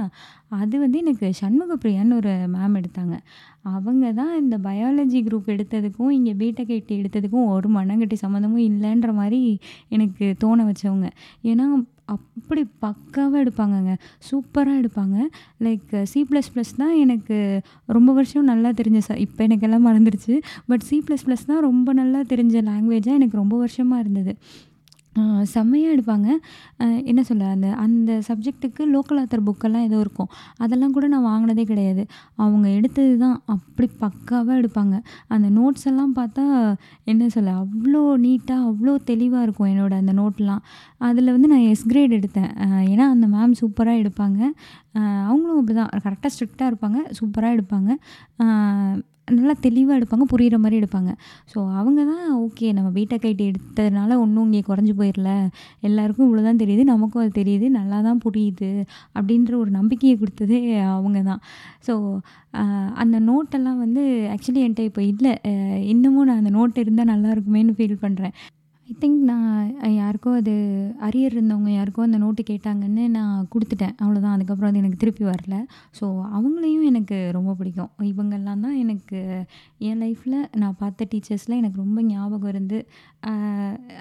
அது வந்து எனக்கு சண்முகப்பிரியான்னு ஒரு மேம் எடுத்தாங்க. அவங்க தான் இந்த பயாலஜி குரூப் எடுத்ததுக்கும் இங்கே பிடெக் ஐடி எடுத்ததுக்கும் ஒரு மண்ணங்கட்டி சம்மந்தமும் இல்லைன்ற மாதிரி எனக்கு தோண வச்சவங்க. ஏன்னா அப்படி பக்காவாக எடுப்பாங்கங்க. சூப்பராக எடுப்பாங்க. லைக் சி ப்ளஸ் ப்ளஸ் தான் எனக்கு ரொம்ப வருஷம் நல்லா தெரிஞ்ச ச இப்போ எனக்கெல்லாம் மறந்துடுச்சு பட் சி ப்ளஸ் ப்ளஸ் தான் ரொம்ப நல்லா தெரிஞ்ச லாங்குவேஜாக எனக்கு ரொம்ப வருஷமாக இருந்தது. செம்மையாக எடுப்பாங்க. என்ன சொல்ல அந்த அந்த சப்ஜெக்ட்டுக்கு லோக்கல் ஆத்தர் புக்கெல்லாம் ஏதோ இருக்கும். அதெல்லாம் கூட நான் வாங்கினதே கிடையாது. அவங்க எடுத்தது தான் அப்படி பக்காவாக எடுப்பாங்க. அந்த நோட்ஸ் எல்லாம் பார்த்தா என்ன சொல்ல அவ்வளோ நீட்டாக அவ்வளோ தெளிவாக இருக்கும் என்னோடய அந்த நோட்லாம் அதில் வந்து நான் எஸ் கிரேட் எடுத்தேன். ஏன்னா அந்த மேம் சூப்பராக எடுப்பாங்க. அவங்களும் அப்படி தான் கரெக்டாக ஸ்ட்ரிக்டாக இருப்பாங்க. சூப்பராக எடுப்பாங்க. நல்லா தெளிவாக எடுப்பாங்க புரிகிற மாதிரி எடுப்பாங்க. ஸோ அவங்க தான் ஓகே நம்ம பிடெக் ஐடி எடுத்ததுனால ஒன்றும் இங்கே குறைஞ்சி போயிடல எல்லாருக்கும் இவ்வளோ தான் தெரியுது நமக்கும் அது தெரியுது நல்லா தான் புரியுது அப்படின்ற ஒரு நம்பிக்கையை கொடுத்ததே அவங்க தான். ஸோ அந்த நோட்டெல்லாம் வந்து ஆக்சுவலி என்கிட்ட இப்போ இல்லை. இன்னமும் நான் அந்த நோட் இருந்தால் நல்லா இருக்குமேன்னு ஃபீல் பண்ணுறேன் ஐ திங்க் நான் யாருக்கோ அது அரியர் இருந்தவங்க யாருக்கோ அந்த நோட்டு கேட்டாங்கன்னு நான் கொடுத்துட்டேன். அவ்வளோதான் அதுக்கப்புறம் அது எனக்கு திருப்பி வரல. ஸோ அவங்களையும் எனக்கு ரொம்ப பிடிக்கும். இவங்கெல்லாம் தான் எனக்கு என் லைஃப்பில் நான் பார்த்த டீச்சர்ஸில் எனக்கு ரொம்ப ஞாபகம் இருந்து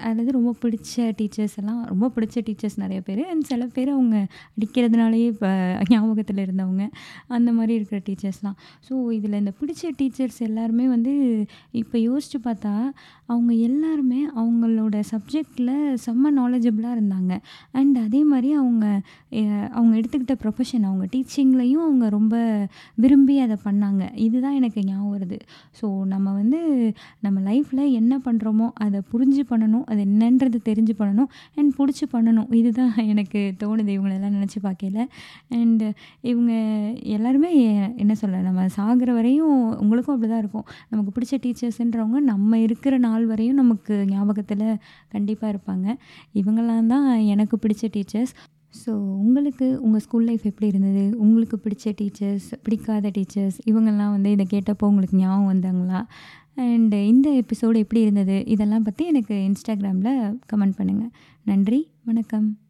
அதாவது ரொம்ப பிடிச்ச டீச்சர்ஸ் எல்லாம் ரொம்ப பிடிச்ச டீச்சர்ஸ் நிறைய பேர். அண்ட் சில பேர் அவங்க அடிக்கிறதுனாலேயே இப்போ ஞாபகத்தில் இருந்தவங்க. அந்த மாதிரி இருக்கிற டீச்சர்ஸ்லாம் ஸோ இதில் இந்த பிடிச்ச டீச்சர்ஸ் எல்லாருமே வந்து இப்போ யோசித்து பார்த்தா அவங்க எல்லாருமே அவங்களோட சப்ஜெக்டில் செம்ம நாலேஜபிளாக இருந்தாங்க. அண்ட் அதே மாதிரி அவங்க அவங்க எடுத்துக்கிட்ட ப்ரொஃபஷன் அவங்க டீச்சிங்லேயும் அவங்க ரொம்ப விரும்பி அதை பண்ணாங்க. இதுதான் எனக்கு ஞாபகம் வருது. ஸோ நம்ம வந்து நம்ம லைஃப்பில் என்ன பண்ணுறோமோ அதை புரிஞ்சு பண்ணணும் அது என்னன்றது தெரிஞ்சு பண்ணணும் அண்ட் பிடிச்சி பண்ணணும். இதுதான் எனக்கு தோணுது இவங்களெல்லாம் நினச்சி பார்க்கல அண்டு இவங்க எல்லாருமே என்ன சொல்ல நம்ம சாகிற வரையும் உங்களுக்கும் அப்படி தான் இருக்கும். நமக்கு பிடிச்ச டீச்சர்ஸ்ன்றவங்க நம்ம இருக்கிற நாள் வரையும் நமக்கு ஞாபகத்தில் கண்டிப்பாக இருப்பாங்க. இவங்கெல்லாம் தான் எனக்கு பிடிச்ச டீச்சர்ஸ். ஸோ உங்களுக்கு உங்கள் ஸ்கூல் லைஃப் எப்படி இருந்தது? உங்களுக்கு பிடிச்ச டீச்சர்ஸ் பிடிக்காத டீச்சர்ஸ் இவங்கெல்லாம் வந்து இதை கேட்டப்போ உங்களுக்கு ஞாபகம் வந்தாங்களா? அண்டு இந்த எபிசோடு எப்படி இருந்தது? இதெல்லாம் பற்றி எனக்கு இன்ஸ்டாகிராமில் கமெண்ட் பண்ணுங்கள் நன்றி வணக்கம்.